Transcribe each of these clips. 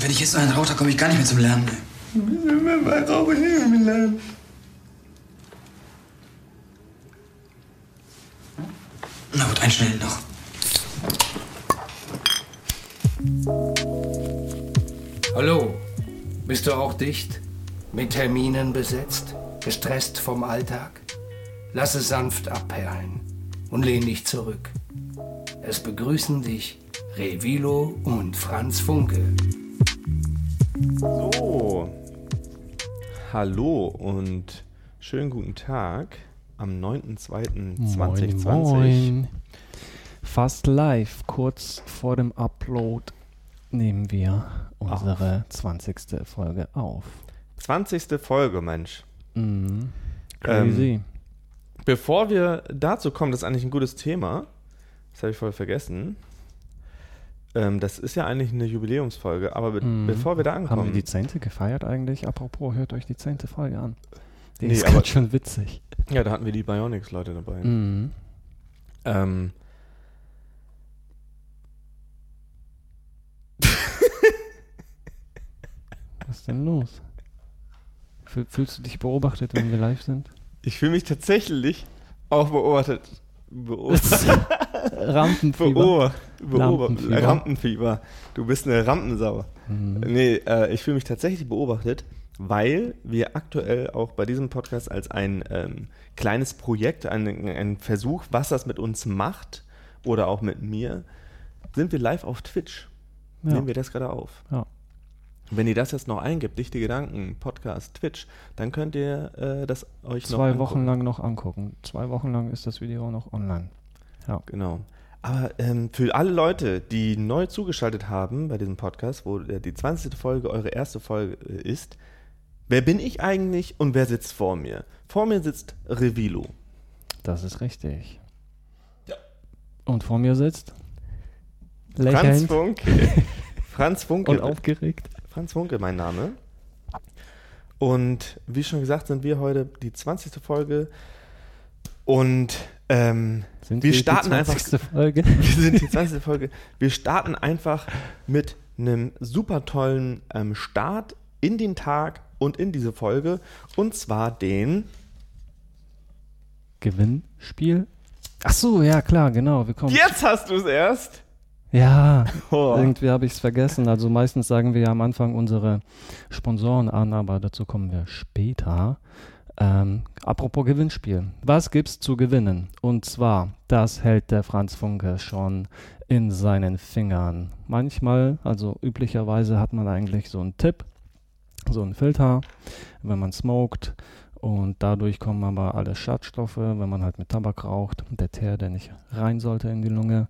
Wenn ich jetzt noch einen rauche, komme ich gar nicht mehr zum Lernen. Rauchen nicht mehr lernen. Na gut, einen schnellen noch. Hallo, bist du auch dicht? Mit Terminen besetzt? Gestresst vom Alltag? Lass es sanft abperlen und lehn dich zurück. Es begrüßen dich Revilo und Franz Funke. So. Hallo und schönen guten Tag am 9.2.2020. Moin, moin. Fast live, kurz vor dem Upload, nehmen wir unsere 20. Folge auf. 20. Folge, Mensch. Mhm. Crazy. Bevor wir dazu kommen, das ist eigentlich ein gutes Thema. Das habe ich voll vergessen. Ähm, das ist ja eigentlich eine Jubiläumsfolge, aber be Mhm. bevor wir da Haben ankommen. wir die 10. gefeiert eigentlich? Apropos, hört euch die 10. Folge an. Die Nee, ist aber- schön witzig. ja, da hatten wir die Bionics-Leute dabei. Mhm. Ähm, Was ist denn los? Fühl- Fühlst du dich beobachtet, wenn wir live sind? ich fühle mich tatsächlich auch beobachtet. Beobachtet. Rampenfieber. Lampenfieber. Rampenfieber. Du bist eine Rampensau. Mhm. Nee, äh, ich fühle mich tatsächlich beobachtet, weil wir aktuell auch bei diesem Podcast als ein ähm, kleines Projekt, ein, ein Versuch, was das mit uns macht oder auch mit mir, sind wir live auf Twitch. Ja. Nehmen wir das gerade auf. Ja. Wenn ihr das jetzt noch eingibt, dichte Gedanken, Podcast, Twitch, dann könnt ihr äh, das euch noch Zwei. Wochen lang noch angucken. Zwei Wochen lang ist das Video noch online. Genau. Aber ähm, für alle Leute, die neu zugeschaltet haben bei diesem Podcast, wo die 20. Folge eure erste Folge äh, ist, wer bin ich eigentlich und wer sitzt vor mir? Vor mir sitzt Revilo. Das ist richtig. Ja. Und vor mir sitzt Franz lächelnd Funke. Franz Funke. und aufgeregt. Franz Funke, mein Name. Und wie schon gesagt, sind wir heute die 20. Folge. Und ähm, Wir die starten einfach- 20. Folge. Wir sind die 20. Folge. Wir starten einfach mit einem super tollen ähm, Start in den Tag und in diese Folge. Und zwar den. Gewinnspiel. Ach so, ja klar, genau. Wir kommen. Jetzt hast du es erst! Ja, Oh. irgendwie habe ich es vergessen. Also meistens sagen wir ja am Anfang unsere Sponsoren an, aber dazu kommen wir später. Ähm, apropos Gewinnspiel. Was gibt's zu gewinnen? Und zwar, das hält der Franz Funke schon in seinen Fingern. Manchmal, also üblicherweise hat man eigentlich so einen Tipp, so einen Filter, wenn man smoked. Und dadurch kommen aber alle Schadstoffe, wenn man halt mit Tabak raucht, der Teer, der nicht rein sollte in die Lunge,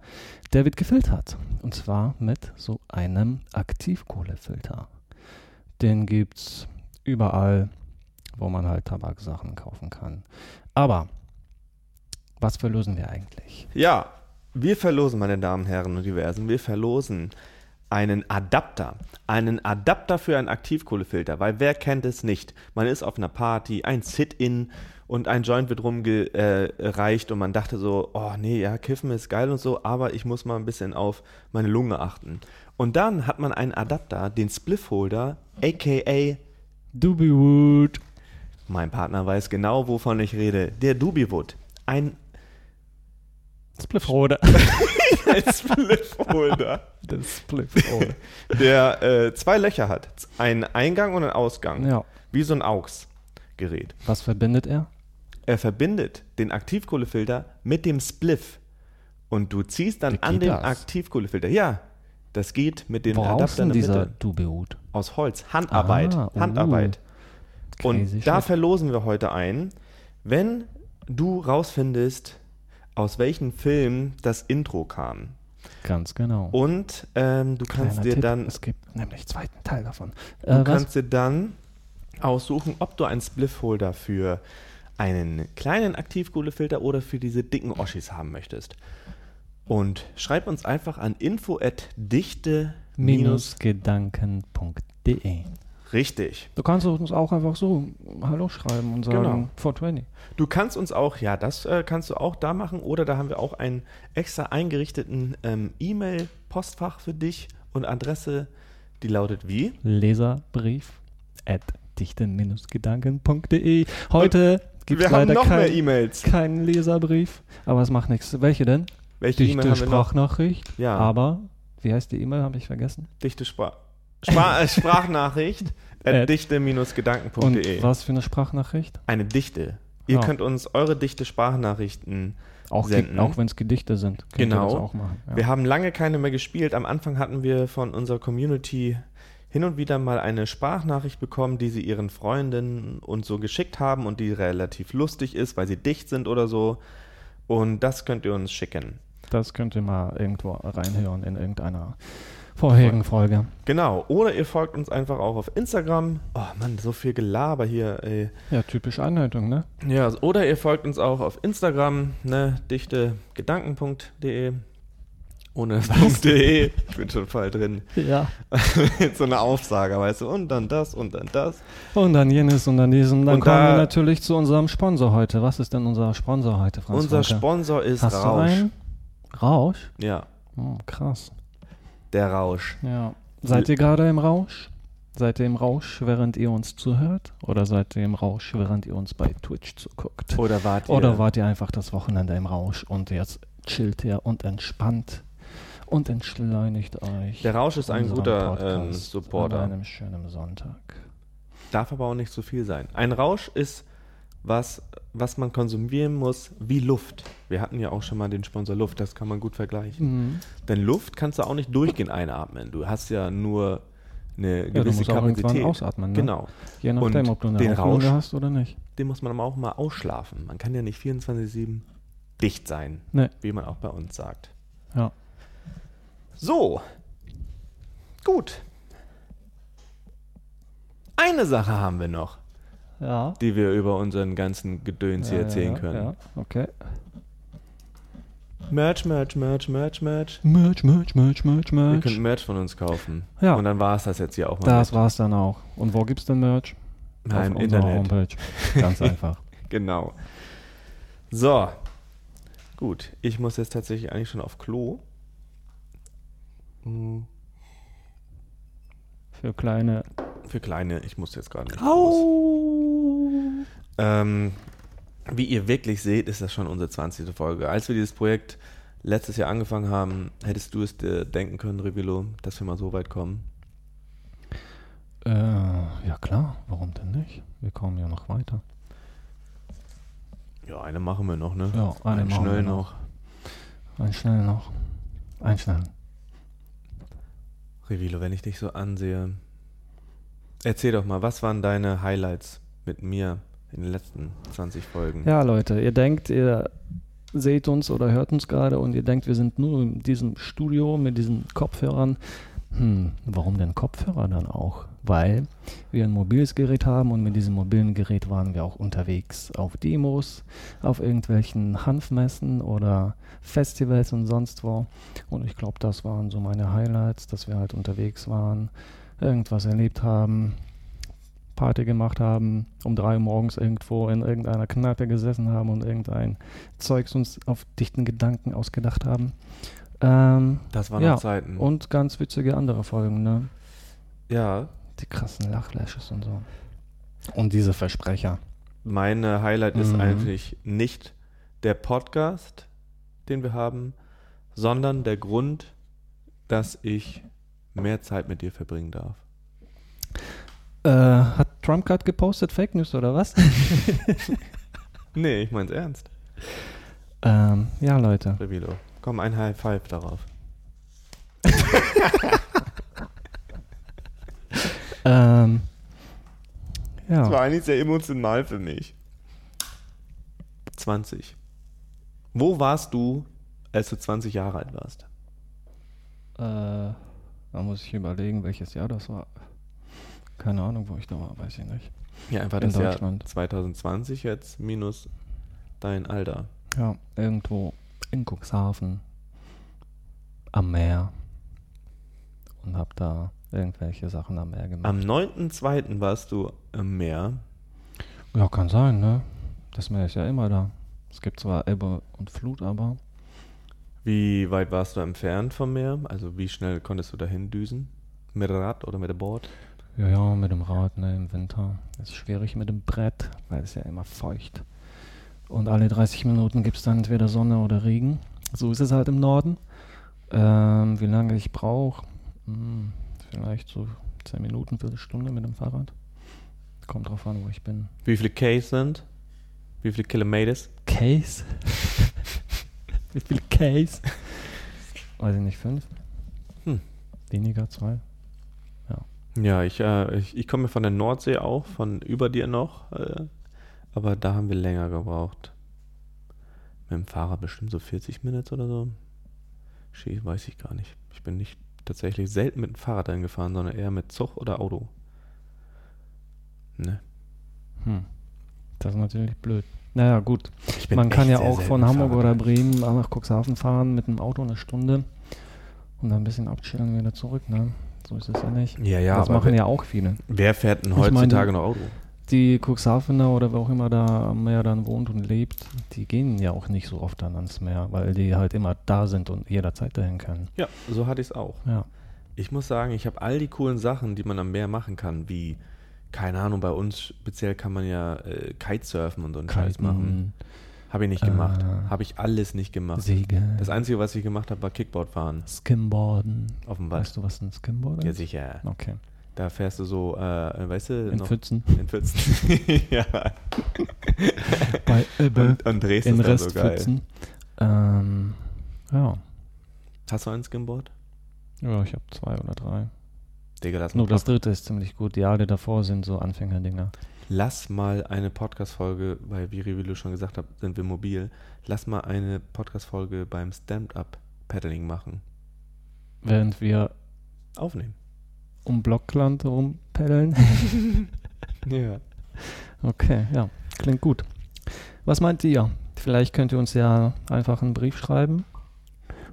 der wird gefiltert. Und zwar mit so einem Aktivkohlefilter. Den gibt's überall, wo man halt Tabaksachen kaufen kann. Aber was verlosen wir eigentlich? Ja, wir verlosen, meine Damen und Herren und Diversen, wir verlosen einen Adapter. Einen Adapter für einen Aktivkohlefilter, weil wer kennt es nicht? Man ist auf einer Party, ein Sit-In und ein Joint wird rumgereicht und man dachte so, oh nee, ja, Kiffen ist geil und so, aber ich muss mal ein bisschen auf meine Lunge achten. Und dann hat man einen Adapter, den Spliffholder, aka Dubiwood. Mein Partner weiß genau, wovon ich rede, der Dubiwood. Ein Spliffrode. ein Spliffholder. Das Spliffrode. der äh, zwei Löcher hat. Einen Eingang und einen Ausgang. ja. Wie so ein AUX-Gerät. Was verbindet er? Er verbindet den Aktivkohlefilter mit dem Spliff. Und du ziehst dann Wie an das? Aktivkohlefilter. Ja, das geht mit dem Adapter in denn der dieser. Dubiwood? Aus Holz. Handarbeit. Ah, uh. Handarbeit. Und Crazy da shit. verlosen wir heute ein, wenn du rausfindest, aus welchem Film das Intro kam. Ganz genau. Und ähm, du kannst Kleiner dir Tipp, dann Es gibt nämlich einen zweiten Teil davon. Du Äh, was? kannst dir dann aussuchen, ob du einen Spliffholder für einen kleinen Aktivkohlefilter oder für diese dicken Oschis haben möchtest. Und schreib uns einfach an info at dichte Minusgedanken.de. Richtig. Du kannst uns auch einfach so Hallo schreiben und sagen Genau. 420. Du kannst uns auch, ja, das äh, kannst du auch da machen oder da haben wir auch einen extra eingerichteten ähm, E-Mail-Postfach für dich und Adresse Die lautet wie? Leserbrief at dichte-gedanken.de. Heute gibt es leider noch mehr kein, E-Mails. keinen Leserbrief, aber es macht nichts. Welche denn? Welche E-Mail Dichte haben wir noch? Sprachnachricht. Ja. Aber, wie heißt die E-Mail? Habe ich vergessen. Dichte Spra Spra äh, Sprachnachricht at dichte-gedanken.de. Und was für eine Sprachnachricht? Eine Dichte. Ihr Ja. könnt uns eure dichte Sprachnachrichten Auch, Senden. Auch wenn es Gedichte sind. Genau. das auch machen. Ja. Wir haben lange keine mehr gespielt. Am Anfang hatten wir von unserer Community hin und wieder mal eine Sprachnachricht bekommen, die sie ihren Freundinnen und so geschickt haben und die relativ lustig ist, weil sie dicht sind oder so. Und das könnt ihr uns schicken. Das könnt ihr mal irgendwo reinhören in irgendeiner vorherigen Folge. Genau. Oder ihr folgt uns einfach auch auf Instagram. Oh Mann, so viel Gelaber hier, ey. Ja, typisch Einleitung, ne? Ja, oder ihr folgt uns auch auf Instagram, ne, dichtegedanken.de. Ohne .de. Ich bin schon voll drin. Ja. so eine Aufsage, weißt du, und dann das und dann das. Und dann jenes und dann diesem. Dann Und kommen da- wir natürlich zu unserem Sponsor heute. Was ist denn unser Sponsor heute, Franz? Unser Franke? Sponsor ist Hast du Rausch. einen? Rausch? Ja, Oh, krass. Der Rausch. Ja. Seid ihr gerade im Rausch? Seid ihr im Rausch, während ihr uns zuhört? Oder seid ihr im Rausch, während ihr uns bei Twitch zuguckt? Oder wart ihr? Oder wart ihr einfach das Wochenende im Rausch und jetzt chillt ihr und entspannt und entschleunigt euch? Der Rausch ist ein guter ähm, An Supporter. einem schönen Sonntag. Darf aber auch nicht zu viel sein. Ein Rausch ist was, was man konsumieren muss wie Luft. Wir hatten ja auch schon mal den Sponsor Luft, das kann man gut vergleichen. Mhm. Denn Luft kannst du auch nicht durchgehend einatmen. Du hast ja nur eine Ja, du gewisse musst auch irgendwann Kapazität. ausatmen. Ne? Genau. Je nachdem, ob du eine den Rausch- hast oder nicht. Den muss man aber auch mal ausschlafen. Man kann ja nicht 24-7 dicht sein, Nee. wie man auch bei uns sagt. Ja. So. Gut. Eine Sache haben wir noch, Ja. die wir über unseren ganzen Gedöns hier ja, erzählen ja, können. Ja, okay. Merch, Merch, Merch, Merch, Merch. Merch, Merch, Merch, Merch, Ihr Merch. könnt Merch von uns kaufen. Ja. Und dann war es das jetzt hier auch mal. Das mit. war's dann auch. Und wo gibt's denn Merch? Na, Auf im Internet. Homepage. Ganz einfach. Genau. So. Gut. Ich muss jetzt tatsächlich eigentlich schon auf Klo. Hm, Für kleine. Für kleine, ich muss jetzt gerade nicht. Raus. Ähm, wie ihr wirklich seht, ist das schon unsere 20. Folge. Als wir dieses Projekt letztes Jahr angefangen haben, hättest du es dir denken können, Revilo, dass wir mal so weit kommen? Äh, ja klar, warum denn nicht? Wir kommen ja noch weiter. Ja, eine machen wir noch, ne? Ja, eine Einen machen schnell wir noch. Ein schnell noch. Ein schnell. Revilo, wenn ich dich so ansehe, erzähl doch mal, was waren deine Highlights mit mir in den letzten 20 Folgen? Ja, Leute, ihr denkt, ihr seht uns oder hört uns gerade und ihr denkt, wir sind nur in diesem Studio mit diesen Kopfhörern. Hm, warum denn Kopfhörer dann auch? Weil wir ein mobiles Gerät haben und mit diesem mobilen Gerät waren wir auch unterwegs auf Demos, auf irgendwelchen Hanfmessen oder Festivals und sonst wo. Und ich glaube, das waren so meine Highlights, dass wir halt unterwegs waren, irgendwas erlebt haben, Party gemacht haben, um drei Uhr morgens irgendwo in irgendeiner Kneipe gesessen haben und irgendein Zeugs uns auf dichten Gedanken ausgedacht haben. Ähm, Das waren Ja, Zeiten. und ganz witzige andere Folgen, ne? ja, Die krassen Lachlashes und so. Und diese Versprecher. meine Highlight ist Mhm. eigentlich nicht der Podcast, den wir haben, sondern der Grund, dass ich mehr Zeit mit dir verbringen darf. Äh, hat Trump gerade gepostet Fake News oder was? Nee, ich mein's ernst. ähm, ja, Leute. Revilo. Komm, ein High Five darauf. Ähm, Das war ja. eigentlich sehr emotional für mich. 20. Wo warst du, als du 20 Jahre alt warst? Äh, da muss ich überlegen, welches Jahr das war. Keine Ahnung, wo ich da war, weiß ich nicht. Ja, einfach In das Jahr Deutschland. 2020 jetzt minus dein Alter. Ja, irgendwo in Cuxhaven am Meer und hab da irgendwelche Sachen am Meer gemacht. Am 9.2. warst du am Meer. ja, kann sein, ne? Das Meer ist ja immer da. Es gibt zwar Ebbe und Flut, aber Wie weit warst du entfernt vom Meer? Also wie schnell konntest du dahin düsen? Mit Rad oder mit dem Board? Ja, ja, mit dem Rad, ne, im Winter. ist schwierig mit dem Brett, weil es ja immer feucht. Und alle 30 Minuten gibt es dann entweder Sonne oder Regen. So ist es halt im Norden. Ähm, wie lange ich brauche? Hm, vielleicht so 10 Minuten, Viertelstunde mit dem Fahrrad. Kommt drauf an, wo ich bin. Wie viele Ks sind? Wie viele Kilometers? Case? wie viel Case? Weiß ich nicht, fünf? Hm. Weniger, zwei? Ja, ich, äh, ich, ich komme von der Nordsee auch, von über dir noch. Äh, aber da haben wir länger gebraucht. Mit dem Fahrrad bestimmt so 40 Minuten oder so. Schie, weiß ich gar nicht. Ich bin nicht tatsächlich selten mit dem Fahrrad eingefahren, sondern eher mit Zug oder Auto. Ne? Hm. Das ist natürlich blöd. Naja, gut. Man kann ja auch von Hamburg Fahrrad oder. Bremen nach Cuxhaven fahren mit dem Auto eine Stunde und dann ein bisschen abchillen wieder zurück, ne? So ist es ja nicht. Ja, ja, das machen wer, ja auch viele. wer fährt denn Ich meine, heutzutage noch Auto? Die Cuxhavener oder wer auch immer da am Meer dann wohnt und lebt, die gehen ja auch nicht so oft dann ans Meer, weil die halt immer da sind und jederzeit dahin können. Ja, so hatte ich es auch. Ja. Ich muss sagen, ich habe all die coolen Sachen, die man am Meer machen kann, wie, keine Ahnung, bei uns speziell kann man ja äh, Kitesurfen und so einen Scheiß machen. Habe ich nicht gemacht. Äh, Habe ich alles nicht gemacht. Segeln, Das Einzige, was ich gemacht habe, war Kickboard fahren. Skimboarden. Auf dem Wald. Weißt du, was ein Skimboard Ja, ist? sicher. Okay. Da fährst du so, äh, weißt du, In noch Pfützen. in Pfützen. ja. Bei Ebbe. Und, und drehst in es dann so geil. Restpfützen. ähm, ja. Hast du ein Skimboard? Ja, ich habe zwei oder drei. Digga, lass Nur das dritte ist ziemlich gut. Die alle davor sind so Anfängerdinger. Lass mal eine Podcast-Folge, bei Viri, wie du schon gesagt hast, sind wir mobil. Lass mal eine Podcast-Folge beim Stand-Up-Paddling machen. Während wir Aufnehmen. um Blockland rumpaddeln. Ja. Okay, ja. Klingt gut. Was meint ihr? Vielleicht könnt ihr uns ja einfach einen Brief schreiben.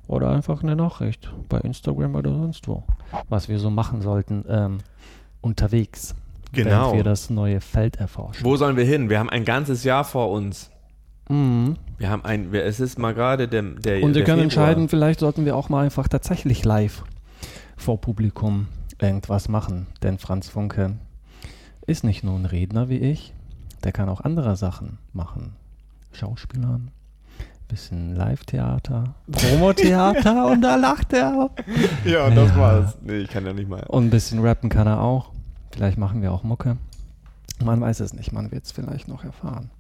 Oder einfach eine Nachricht bei Instagram oder sonst wo. Was wir so machen sollten ähm, unterwegs. Genau. Während wir das neue Feld erforschen. Wo sollen wir hin? Wir haben ein ganzes Jahr vor uns. Mhm. Wir haben ein, wir, es ist mal gerade der, der Und wir der können Februar. entscheiden, vielleicht sollten wir auch mal einfach tatsächlich live vor Publikum irgendwas machen. Denn Franz Funke ist nicht nur ein Redner wie ich, der kann auch andere Sachen machen. Schauspielern, bisschen Live-Theater, Promotheater und da lacht er auch. Ja, das Ja. war's. Nee, ich kann ja nicht mal. Und ein bisschen rappen kann er auch. Vielleicht machen wir auch Mucke. Man weiß es nicht, man wird es vielleicht noch erfahren.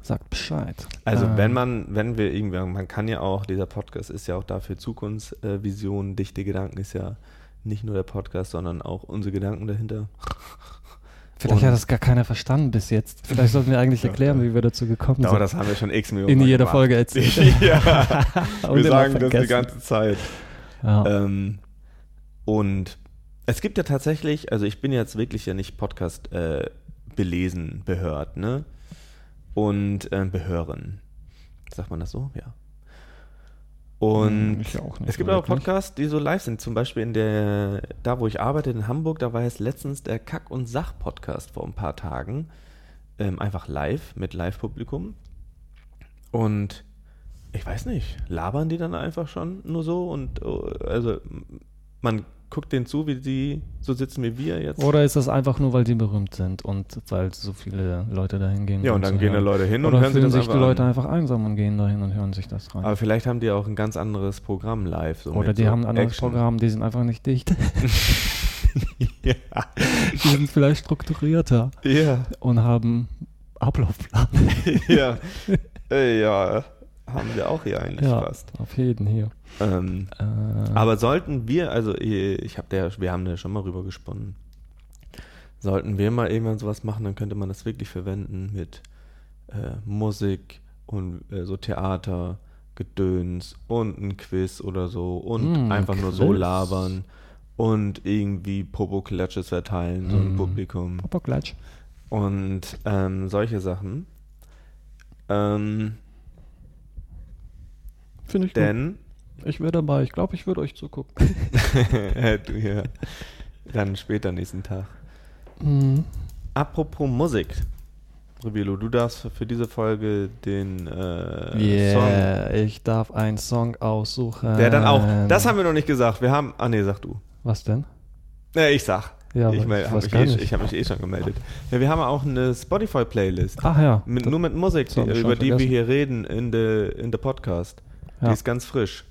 Sagt Bescheid. Also Ähm, wenn man, wenn wir irgendwann, man kann ja auch, dieser Podcast ist ja auch dafür Zukunftsvision, dichte Gedanken ist ja nicht nur der Podcast, sondern auch unsere Gedanken dahinter. Vielleicht Und- hat das gar keiner verstanden bis jetzt. Vielleicht sollten wir eigentlich erklären, ja. wie wir dazu gekommen Aber sind. das haben wir schon x Millionen In jeder gemacht. Folge erzählt. ja, wir sagen das die ganze Zeit. Ja. Ähm, und es gibt ja tatsächlich, also ich bin jetzt wirklich ja nicht Podcast äh, belesen, behört, ne? Und äh, behören. Sagt man das so? Ja. Und Hm, nicht es gibt wirklich. Podcasts, die so live sind. Zum Beispiel in der, da wo ich arbeite in Hamburg, da war jetzt letztens der Kack- und Sach-Podcast vor ein paar Tagen. Ähm, einfach live, mit Live-Publikum. Und ich weiß nicht, labern die dann einfach schon nur so und oh, also man guckt denen zu, wie die so sitzen wie wir jetzt. Oder ist das einfach nur, weil die berühmt sind und weil so viele Leute dahin gehen? ja, und dann zu gehen da hören? Leute hin und Oder hören sich fühlen das sich die Leute an. einfach einsam und gehen dahin und hören sich das rein. Aber vielleicht haben die auch ein ganz anderes Programm live. So Oder die so haben ein anderes Action. Programm, die sind einfach nicht dicht. ja. die sind vielleicht strukturierter ja, und haben Ablaufplan. ja. Ja, haben wir auch hier eigentlich ja, fast. auf jeden hier. Ähm, Äh, Aber sollten wir, also ich habe der, wir haben da schon mal rüber gesponnen. Sollten wir mal irgendwann sowas machen, dann könnte man das wirklich verwenden mit äh, Musik und äh, so Theater, Gedöns und ein Quiz oder so und Mm, einfach nur so Quiz. labern und irgendwie Popo-Klatsches verteilen, so ein Mm. Publikum Papa Klatsch. und ähm, solche Sachen. Ähm, Finde ich denn gut. Ich wäre dabei. Ich glaube, ich würde euch zugucken. du hier dann später nächsten Tag. Mhm. Apropos Musik. Rubilo, du darfst für diese Folge den äh, Song. Yeah, ich darf einen Song aussuchen. Der dann auch. Das haben wir noch nicht gesagt. Wir haben. Ah nee, sag du. Was denn? Ne, ich sag. Ja, ich ich hab weiß mich, eh, ich habe mich eh schon gemeldet. Ja, wir haben auch eine Spotify-Playlist. Ach ja. Mit, nur mit Musik, hab die, über die wir hier reden in der in der Podcast. Die Ja. ist ganz frisch.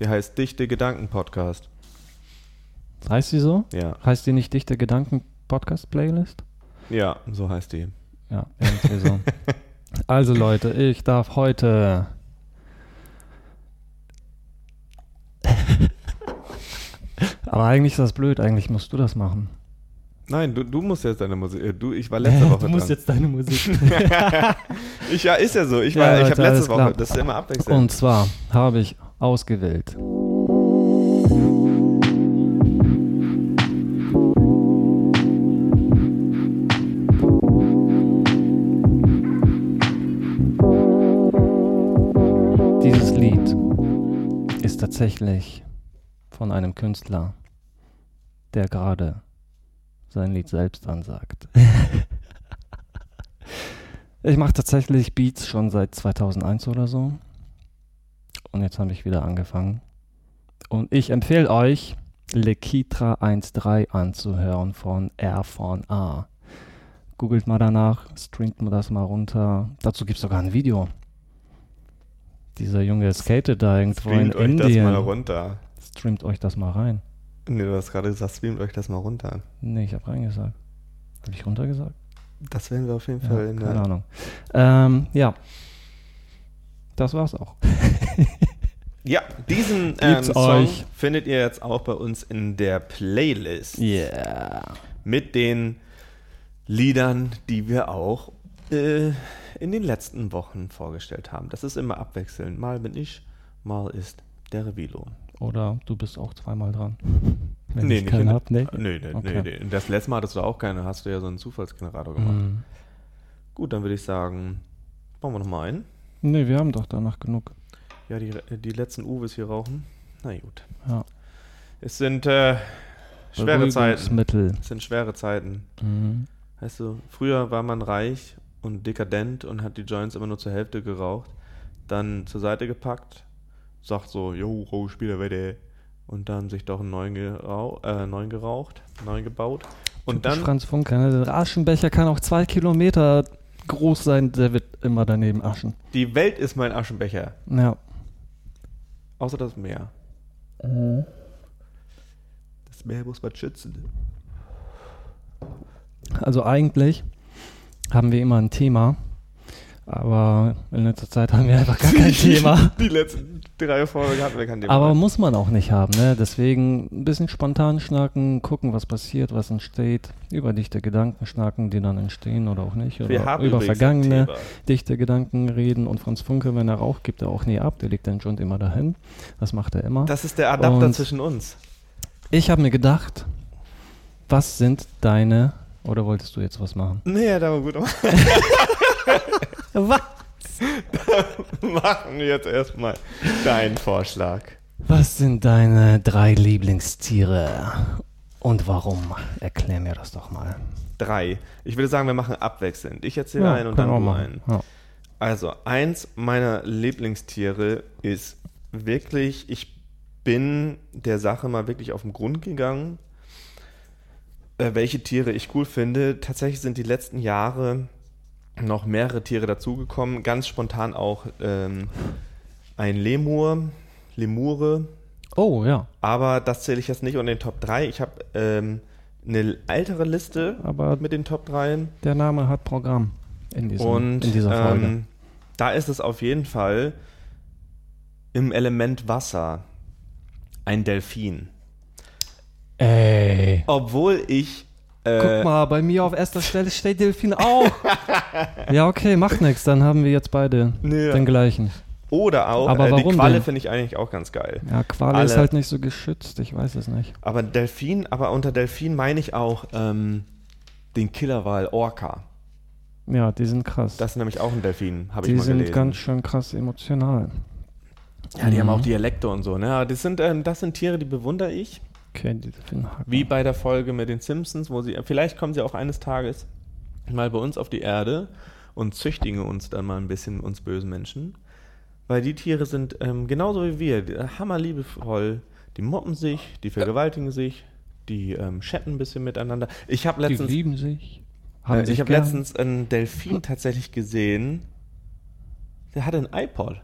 Die heißt Dichte Gedanken Podcast. Heißt sie so? Ja, Heißt die nicht Dichte Gedanken Podcast Playlist? ja, so heißt die. Ja, irgendwie so. also Leute, ich darf heute Aber eigentlich ist das blöd, eigentlich musst du das machen. Nein, du, du musst jetzt deine Musik. äh, Du, ich war letzte Woche du musst dran. jetzt deine Musik. Ich, ja, ist ja so. Ich, Ja, war, ich habe letzte Woche. klar. Das ist immer abwechselnd. Und zwar habe ich ausgewählt. Dieses Lied ist tatsächlich von einem Künstler, der gerade sein Lied selbst ansagt. ich mache tatsächlich Beats schon seit 2001 oder so. Und jetzt habe ich wieder angefangen. Und ich empfehle euch, Lekitra 1.3 anzuhören von R von A. Googelt mal danach, streamt mal das mal runter. Dazu gibt es sogar ein Video. Dieser Junge skatet da irgendwo Streamt in euch das mal runter. Streamt euch das mal rein. Nee, du hast gerade gesagt, streamt euch das mal runter. Nee, ich habe reingesagt. Habe ich runtergesagt? Das werden wir auf jeden Ja, Fall in keine der. Ahnung. Ähm, ja. Das war's auch. Ja, diesen ähm, Song euch. findet ihr jetzt auch bei uns in der Playlist. Yeah. Mit den Liedern, die wir auch äh, in den letzten Wochen vorgestellt haben. Das ist immer abwechselnd. Mal bin ich, mal ist der Revilo. Oder du bist auch zweimal dran. Wenn Nee, ich nicht keinen in- hab, nee. Nee, nee, Okay. nee. Das letzte Mal hattest du auch keine, hast du ja so einen Zufallsgenerator gemacht. Mhm. Gut, dann würde ich sagen, bauen wir nochmal ein. Nee, wir haben doch danach genug. Ja, die, die letzten Uwes hier rauchen. Na gut. Ja. Es sind äh, schwere Zeiten. Es sind schwere Zeiten. Mhm. Weißt du, früher war man reich und dekadent und hat die Joints immer nur zur Hälfte geraucht, dann zur Seite gepackt, sagt so, jo, rauch Spieler weiter und dann sich doch einen neuen, gerau äh, neuen geraucht, neuen gebaut. Und dann, Franz Funke, ne? der Aschenbecher kann auch zwei Kilometer groß sein, der wird immer daneben aschen. die Welt ist mein Aschenbecher, Ja. außer das Meer. Das Meer muss man schützen. Also eigentlich haben wir immer ein Thema, aber in letzter Zeit haben wir einfach gar kein Thema. Die letzten drei Folgen hatten wir kein Thema. Aber muss man auch nicht haben, ne? Deswegen ein bisschen spontan schnacken, gucken, was passiert, was entsteht, über dichte Gedanken schnacken, die dann entstehen oder auch nicht. Oder wir haben über vergangene dichte Gedanken reden. Und Franz Funke, wenn er raucht, gibt er auch nie ab. Der legt den Joint immer dahin. Das macht er immer. Das ist der Adapter Und- zwischen uns. ich habe mir gedacht, was sind deine, oder wolltest du jetzt was machen? Nee, da war gut. Was? Machen wir jetzt erstmal deinen Vorschlag. Was sind deine drei Lieblingstiere und warum? Erklär mir das doch mal. Drei. Ich würde sagen, wir machen abwechselnd. Ich erzähle einen und dann du einen. Ja. Also, eins meiner Lieblingstiere ist wirklich, ich bin der Sache mal wirklich auf den Grund gegangen, äh, welche Tiere ich cool finde. Tatsächlich sind die letzten Jahre noch mehrere Tiere dazugekommen. Ganz spontan auch ähm, ein Lemur, Lemure, Oh ja, aber das zähle ich jetzt nicht unter den Top 3. Ich habe ähm, eine ältere Liste aber mit den Top 3 der Name hat Programm in, diesem, und in dieser Folge. ähm, da ist es auf jeden Fall im Element Wasser ein Delfin. Ey. Obwohl ich äh, Guck mal, bei mir auf erster Stelle steht Delfin auch. ja, okay, macht nichts. Dann haben wir jetzt beide Nee, den gleichen. oder auch Aber äh, die warum Qualle finde ich eigentlich auch ganz geil. Ja, Qual ist Alle- halt nicht so geschützt. Ich weiß es nicht. Aber Delfin, aber unter Delfin meine ich auch ähm, den Killerwal Orca. Ja, die sind krass. Das ist nämlich auch ein Delfin, habe ich die mal sind gelesen. ganz schön krass emotional. ja, die haben Mhm. auch Dialekte und so. Ne? Das sind, ähm, das sind Tiere, die bewundere ich. Okay, die Delfinhacker. Wie bei der Folge mit den Simpsons, wo sie, vielleicht kommen sie auch eines Tages mal bei uns auf die Erde und züchtigen uns dann mal ein bisschen, uns bösen Menschen. Weil die Tiere sind ähm, genauso wie wir, die- hammerliebevoll, die moppen sich, die vergewaltigen sich, die ähm, chatten ein bisschen miteinander. Ich habe Die letztens, lieben sich. äh, Haben ich sich habe letztens einen Delfin tatsächlich gesehen. Der hatte ein iPod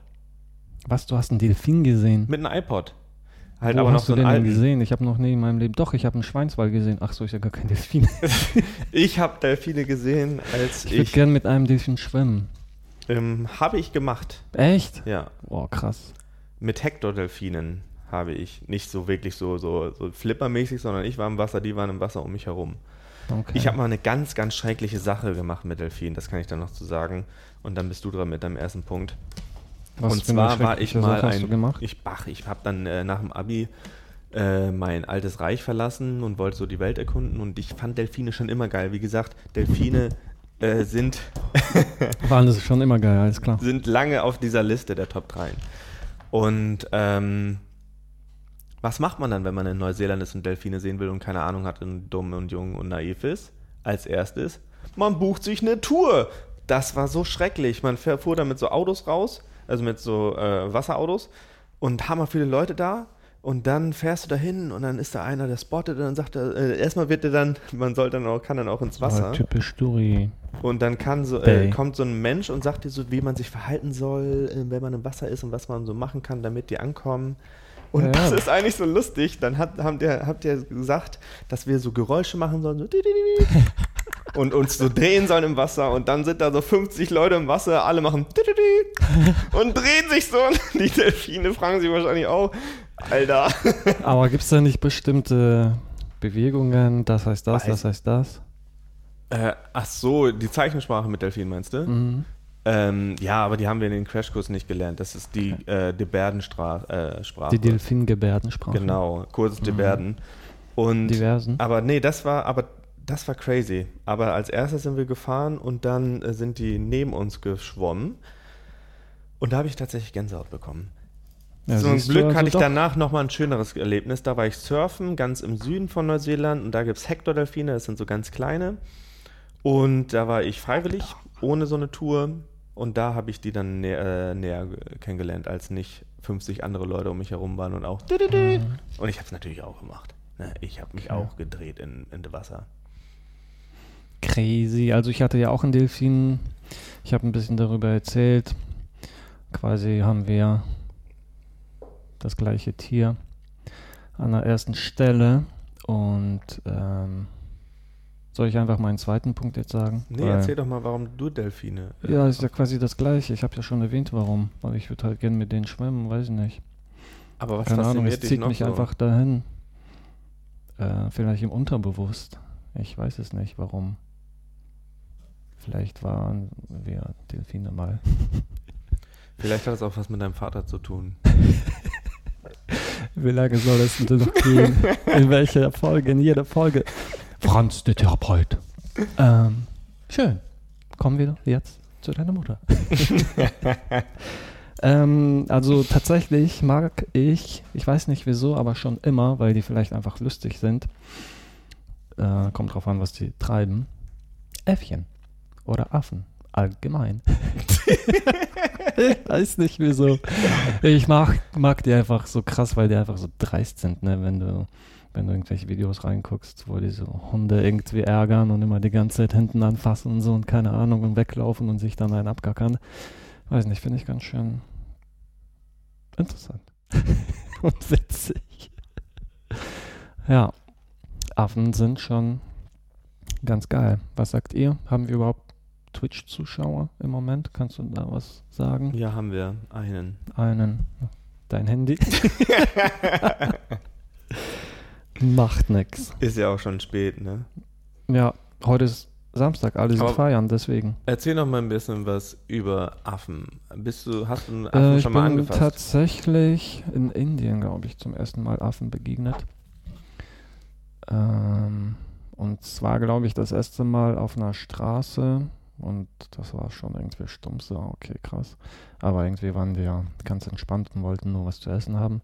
Was, du hast einen Delfin gesehen? mit einem iPod. Halt Wo aber noch hast so du einen den gesehen? Ich habe noch nie in meinem Leben. Doch, ich habe einen Schweinswall gesehen. Ach so, ich habe gar kein Delfin. Ich habe Delfine gesehen, als Ich würde ich, gern mit einem Delfin schwimmen. ähm, habe ich gemacht. Echt? Ja, Boah, krass. mit Hector-Delfinen habe ich nicht so wirklich so so, so flippermäßig, sondern ich war im Wasser, die waren im Wasser um mich herum. Okay. Ich habe mal eine ganz, ganz schreckliche Sache gemacht mit Delfinen, das kann ich dann noch zu sagen. Und dann bist du dran mit deinem ersten Punkt. Was und zwar war ich mal ein. Ich, ach, ich habe dann äh, nach dem Abi äh, mein altes Reich verlassen und wollte so die Welt erkunden. Und ich fand Delfine schon immer geil. Wie gesagt, Delfine äh, sind, Waren das schon immer geil, alles klar. sind lange auf dieser Liste der Top 3. Und ähm, was macht man dann, wenn man in Neuseeland ist und Delfine sehen will und keine Ahnung hat und dumm und jung und naiv ist? Als erstes, man bucht sich eine Tour. Das war so schrecklich. Man fuhr da mit so Autos raus, also mit so äh, Wasserautos und hammer viele Leute da. Und dann fährst du dahin und dann ist da einer, der spottet und dann sagt er, äh, erstmal wird er dann, man soll dann auch, kann dann auch ins Wasser. Ah, typisch Duri. Und dann kann so, äh, kommt so ein Mensch und sagt dir so, wie man sich verhalten soll, äh, wenn man im Wasser ist und was man so machen kann, damit die ankommen. Und Ja, das ja. ist eigentlich so lustig. Dann hat, habt, ihr, habt ihr gesagt, dass wir so Geräusche machen sollen, so. und uns so drehen sollen im Wasser. Und dann sind da so 50 Leute im Wasser, alle machen und drehen sich so. Und die Delfine fragen sich wahrscheinlich auch, Alter. Aber gibt es da nicht bestimmte Bewegungen? Das heißt das, Weiß- das heißt das? Äh, ach so, die Zeichensprache mit Delfinen meinst du? Mhm. Ähm, ja, aber die haben wir in den Crashkurs nicht gelernt. Das ist die äh, Gebärdensprache. Äh. Die Delfin-Gebärdensprache. Genau, kurzes Gebärden. Und Diversen. aber nee, das war aber das war crazy. Aber als erstes sind wir gefahren und dann äh, sind die neben uns geschwommen. Und da habe ich tatsächlich Gänsehaut bekommen. Ja, Zum siehst du Glück also hatte ich doch. danach nochmal ein schöneres Erlebnis. Da war ich surfen, ganz im Süden von Neuseeland. Und da gibt es Hector-Delfine, das sind so ganz kleine. Und da war ich freiwillig, ohne so eine Tour. Und da habe ich die dann nä äh, näher äh, kennengelernt, als nicht 50 andere Leute um mich herum waren und auch. Und ich habe es natürlich auch gemacht. Ne? Ich habe mich Okay. auch gedreht in, in dem Wasser. Crazy. Also ich hatte ja auch einen Delfin. Ich habe ein bisschen darüber erzählt. Quasi haben wir das gleiche Tier an der ersten Stelle. Und ähm, soll ich einfach meinen zweiten Punkt jetzt sagen? Nee, Weil- erzähl doch mal, warum du Delfine. äh, Ja, ist ja quasi das gleiche. Ich habe ja schon erwähnt, warum. Aber ich würde halt gerne mit denen schwimmen, weiß ich nicht. Aber was Keine Ahnung, es zieht mich so? einfach dahin. Äh, vielleicht im Unterbewusst. Ich weiß es nicht, warum. Vielleicht waren wir Delfine mal. Vielleicht hat es auch was mit deinem Vater zu tun. Wie lange soll es denn noch gehen? In welcher Folge? In jeder Folge. Franz, der Therapeut. Ähm, schön. Kommen wir jetzt zu deiner Mutter. ähm, also tatsächlich mag ich, ich weiß nicht wieso, aber schon immer, weil die vielleicht einfach lustig sind. Äh, kommt drauf an, was die treiben. Äffchen. Oder Affen. Allgemein. ich weiß nicht wieso. Ich mag, mag die einfach so krass, weil die einfach so dreist sind, ne? Wenn du, wenn du irgendwelche Videos reinguckst, wo die so Hunde irgendwie ärgern und immer die ganze Zeit hinten anfassen und so und keine Ahnung und weglaufen und sich dann einen abgackern. Weiß nicht, finde ich ganz schön interessant. und witzig. Ja, Affen sind schon ganz geil. Was sagt ihr? Haben wir überhaupt Twitch-Zuschauer im Moment? Kannst du da was sagen? Ja, haben wir einen. Einen. Dein Handy? Macht nix. Ist ja auch schon spät, ne? Ja, heute ist Samstag, alle sind Aber- feiern, deswegen. Erzähl noch mal ein bisschen was über Affen. Bist du, hast du einen Affen Äh, ich schon mal bin angefasst? tatsächlich in Indien, glaube ich, zum ersten Mal Affen begegnet. Ähm, und zwar, glaube ich, das erste Mal auf einer Straße. Und das war schon irgendwie stumm so, okay, krass. Aber irgendwie waren ja ganz entspannt und wollten nur was zu essen haben.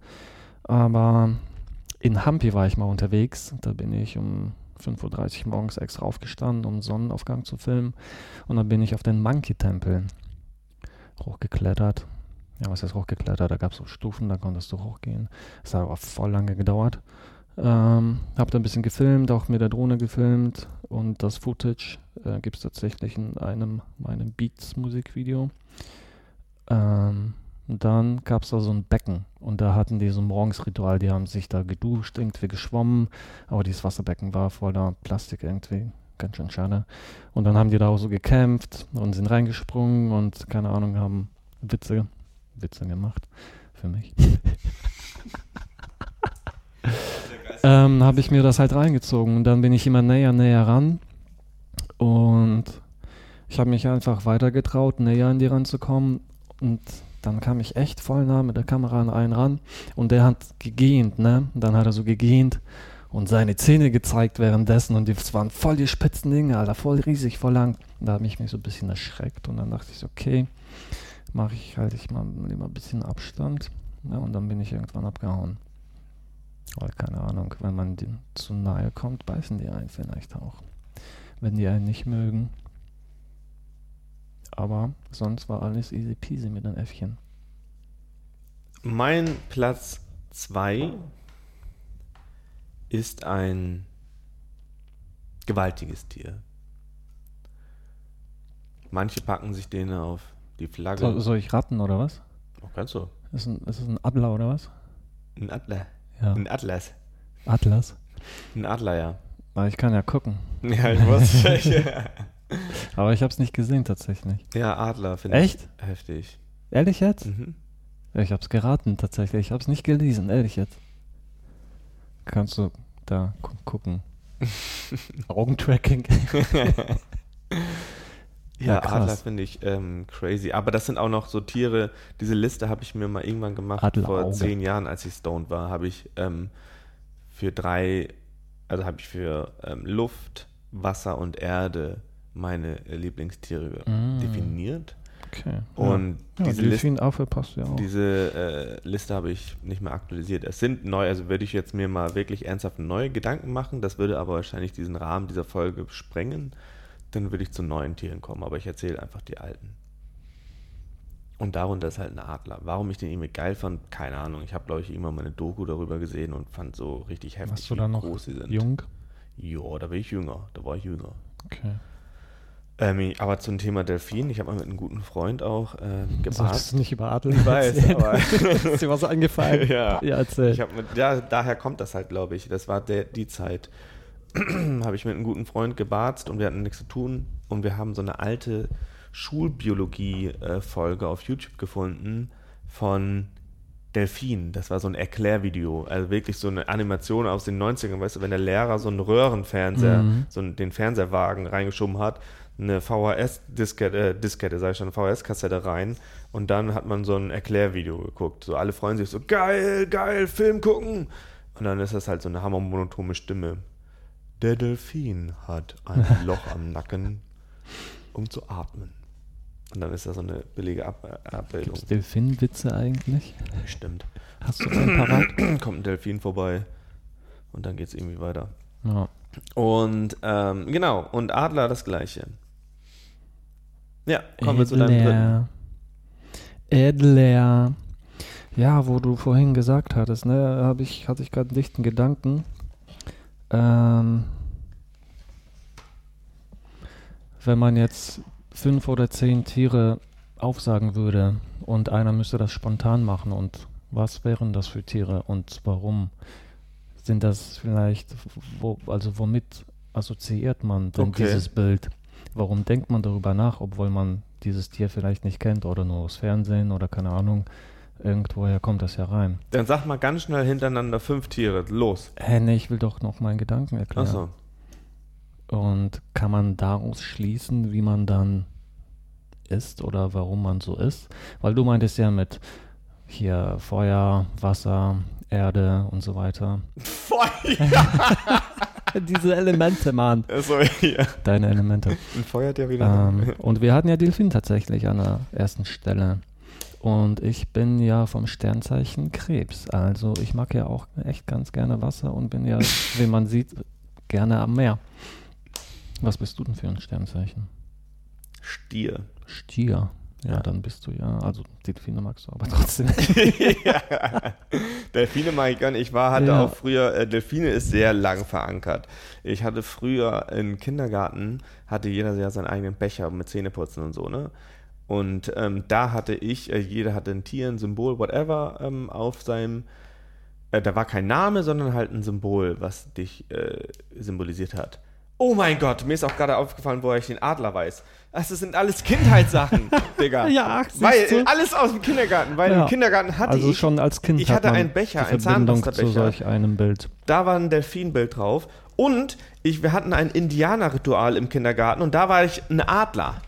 Aber in Hampi war ich mal unterwegs. Da bin ich um 5.30 Uhr morgens extra aufgestanden, um Sonnenaufgang zu filmen. Und dann bin ich auf den Monkey-Tempel hochgeklettert. Ja, was heißt hochgeklettert? Da gab es so Stufen, da konntest du hochgehen. Es hat aber voll lange gedauert. Ähm, hab da ein bisschen gefilmt, auch mit der Drohne gefilmt und das Footage äh, gibt es tatsächlich in einem meinem Beats-Musikvideo. Ähm, dann gab es da so ein Becken und da hatten die so ein Morgensritual, die haben sich da geduscht, irgendwie geschwommen, aber dieses Wasserbecken war voller Plastik irgendwie, ganz schön schade. Und dann haben die da auch so gekämpft und sind reingesprungen und keine Ahnung, haben Witze, Witze gemacht für mich. ähm, habe ich mir das halt reingezogen und dann bin ich immer näher, näher ran und ich habe mich einfach weiter getraut, näher an die ranzukommen und dann kam ich echt voll nah mit der Kamera an einen ran und der hat gegähnt, ne? Und dann hat er so gegähnt und seine Zähne gezeigt währenddessen und das waren voll die spitzen Dinge, Alter, voll riesig, voll lang. Und da habe ich mich so ein bisschen erschreckt und dann dachte ich so, okay, mache ich, halte ich mal lieber ein bisschen Abstand. Ja, und dann bin ich irgendwann abgehauen. Weil, keine Ahnung, wenn man zu nahe kommt, beißen die einen vielleicht auch. Wenn die einen nicht mögen. Aber sonst war alles easy peasy mit den Äffchen. Mein Platz 2 ist ein gewaltiges Tier. Manche packen sich den auf die Flagge. So, soll ich raten oder was? Oh, kannst du. Ist, ein, ist es ein Adler oder was? Ein Adler. Ja. Ein Atlas. Atlas. Ein Adler, ja. Aber ich kann ja gucken. Ja, ich wusste. ja. Aber ich habe es nicht gesehen tatsächlich. ja, Adler finde ich Echt? heftig. Ehrlich jetzt? Mhm. Ich habe es geraten tatsächlich. Ich habe es nicht gelesen, ehrlich jetzt. Kannst du da gu gucken. Augentracking. Ja, Ja, krass. Adler finde ich ähm, crazy. Aber das sind auch noch so Tiere. Diese Liste habe ich mir mal irgendwann gemacht vor Adlerauge. zehn Jahren, als ich stoned war. Habe ich ähm, für drei, also habe ich für ähm, Luft, Wasser und Erde meine äh, Lieblingstiere Mm. definiert. Okay. Und ja, diese, diese Liste, Delfin passt ja auch. diese äh, Liste habe ich nicht mehr aktualisiert. Es sind neu, also würde ich jetzt mir mal wirklich ernsthaft neue Gedanken machen. Das würde aber wahrscheinlich diesen Rahmen dieser Folge sprengen. Dann würde ich zu neuen Tieren kommen, aber ich erzähle einfach die alten. Und darunter ist halt ein Adler. Warum ich den irgendwie geil fand, keine Ahnung. Ich habe, glaube ich, irgendwann mal eine Doku darüber gesehen und fand so richtig heftig, Warst du da noch groß sie sind. jung? Ja, da war ich jünger. Da war ich jünger. Okay. Ähm, aber zum Thema Delfin, ich habe mal mit einem guten Freund auch äh, Solltest gebarzt. du nicht über Adler Ich weiß, aber ist dir was eingefallen? Ja. Ja, erzähl. Ich mit, ja, daher kommt das halt, glaube ich. Das war der, die Zeit. habe ich mit einem guten Freund gebarzt und wir hatten nichts zu tun und wir haben so eine alte Schulbiologie-Folge auf YouTube gefunden von Delfin. Das war so ein Erklärvideo, also wirklich so eine Animation aus den 90ern, weißt du, wenn der Lehrer so einen Röhrenfernseher, Mhm. so einen, den Fernsehwagen reingeschoben hat, eine VHS-Diskette, äh, Diskette, sag ich schon, eine VHS-Kassette rein und dann hat man so ein Erklärvideo geguckt. So alle freuen sich so, geil, geil, Film gucken. Und dann ist das halt so eine hammermonotone Stimme. Der Delfin hat ein Loch am Nacken, um zu atmen. Und dann ist da so eine billige Ab Abbildung. Gibt's Delfinwitze eigentlich? Stimmt. Hast du einen parat? Kommt ein Delfin vorbei und dann geht es irgendwie weiter. Ja. Und ähm, genau, und Adler das gleiche. Ja, kommen wir zu deinem dritten. Edler. Ja, wo du vorhin gesagt hattest, ne, hab ich, hatte ich gerade einen dichten Gedanken. Ähm, wenn man jetzt fünf oder zehn Tiere aufsagen würde und einer müsste das spontan machen und was wären das für Tiere und warum? Sind das vielleicht, wo, also womit assoziiert man denn Okay. dieses Bild? Warum denkt man darüber nach, obwohl man dieses Tier vielleicht nicht kennt oder nur aus Fernsehen oder keine Ahnung, irgendwoher kommt das ja rein. Dann sag mal ganz schnell hintereinander fünf Tiere. Los. Hä, nee, ich will doch noch meinen Gedanken erklären. Achso. Und kann man daraus schließen, wie man dann ist oder warum man so ist? Weil du meintest ja mit hier Feuer, Wasser, Erde und so weiter. Feuer! Diese Elemente, Mann. Also, ja. Deine Elemente. Ein Feuertheorie. wieder. Ähm, und wir hatten ja Delfin tatsächlich an der ersten Stelle. Und ich bin ja vom Sternzeichen Krebs. Also ich mag ja auch echt ganz gerne Wasser und bin ja, wie man sieht, gerne am Meer. Was bist du denn für ein Sternzeichen? Stier. Stier. Ja, dann bist du ja, also Delfine magst du aber trotzdem. ja. Delfine mag ich nicht. Ich war, hatte Ja. auch früher, äh, Delfine ist sehr lang verankert. Ich hatte früher im Kindergarten, hatte jeder ja seinen eigenen Becher mit Zähneputzen und so, ne? Und ähm, da hatte ich, äh, jeder hatte ein Tier, ein Symbol, whatever, ähm, auf seinem, äh, da war kein Name, sondern halt ein Symbol, was dich äh, symbolisiert hat. Oh mein Gott, mir ist auch gerade aufgefallen, woher ich den Adler weiß. Das sind alles Kindheitssachen, Digga. Ja, siehst Weil, du? alles aus dem Kindergarten, weil Ja. im Kindergarten hatte also ich, schon als Kind ich hat hatte einen Becher, einen Verbindung zu Zahnpastabecher. solch einem Bild. da war ein Delfinbild drauf und ich, wir hatten ein Indianerritual im Kindergarten und da war ich ein Adler.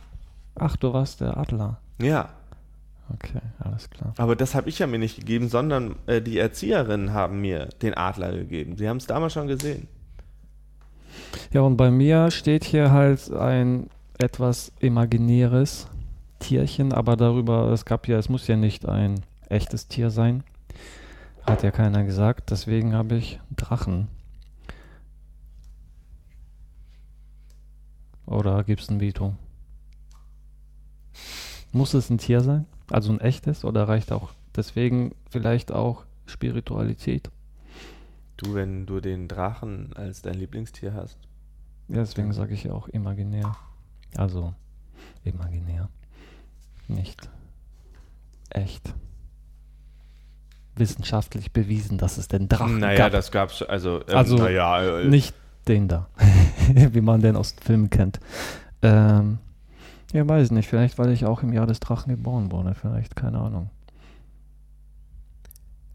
Ach, du warst der Adler. Ja, Okay, alles klar. aber das habe ich ja mir nicht gegeben, sondern äh, die Erzieherinnen haben mir den Adler gegeben. Sie haben es damals schon gesehen. Ja, und bei mir steht hier halt ein etwas imaginäres Tierchen, aber darüber, es gab ja, es muss ja nicht ein echtes Tier sein. Hat ja keiner gesagt, deswegen habe ich Drachen. Oder gibt es ein Veto? Muss es ein Tier sein? Also ein echtes oder reicht auch deswegen vielleicht auch Spiritualität? Du, wenn du den Drachen als dein Lieblingstier hast. Ja, deswegen sage ich auch imaginär. Also imaginär. Nicht echt. Wissenschaftlich bewiesen, dass es den Drachen naja, gab. das gab's, also, ähm, Also, naja, äh, Nicht den da, wie man den aus Filmen kennt. Ähm, ja, weiß nicht. Vielleicht, weil ich auch im Jahr des Drachen geboren wurde. Vielleicht, keine Ahnung.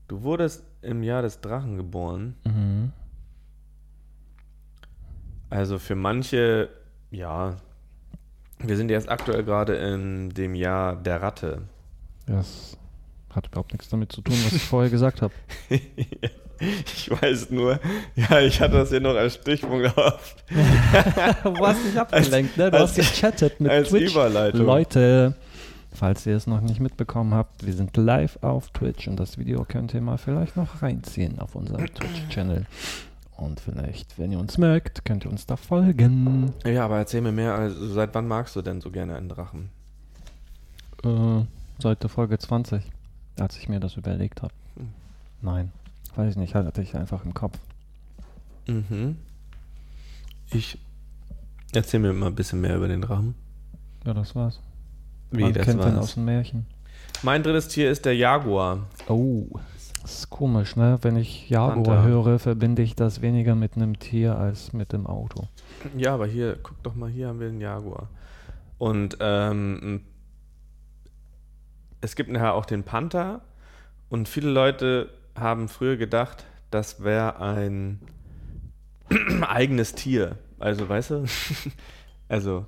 Du wurdest im Jahr des Drachen geboren. Mhm. Also für manche, ja, wir sind jetzt aktuell gerade in dem Jahr der Ratte. Das hat überhaupt nichts damit zu tun, was ich vorher gesagt habe. ich weiß nur, ja, ich hatte das hier noch als Stichpunkt auf. du hast dich abgelenkt, ne? Du als- hast gechattet mit als Twitch. Überleitung. Leute, falls ihr es noch nicht mitbekommen habt, wir sind live auf Twitch und das Video könnt ihr mal vielleicht noch reinziehen auf unserem Twitch-Channel. Und vielleicht, wenn ihr uns mögt, könnt ihr uns da folgen. Ja, aber erzähl mir mehr, also seit wann magst du denn so gerne einen Drachen? Äh, seit der Folge 20, als ich mir das überlegt habe. Hm. Nein, weiß ich nicht, hatte ich einfach im Kopf. Mhm. Ich erzähl mir mal ein bisschen mehr über den Drachen. Ja, das war's. Wie, Man das kennt den aus war's. dem Märchen. Mein drittes Tier ist der Jaguar. Oh, das ist komisch, ne? Wenn ich Jaguar Panther. höre, verbinde ich das weniger mit einem Tier als mit dem Auto. Ja, aber hier, guck doch mal, hier haben wir den Jaguar. Und ähm, es gibt nachher auch den Panther. Und viele Leute haben früher gedacht, das wäre ein eigenes Tier. Also, weißt du? also,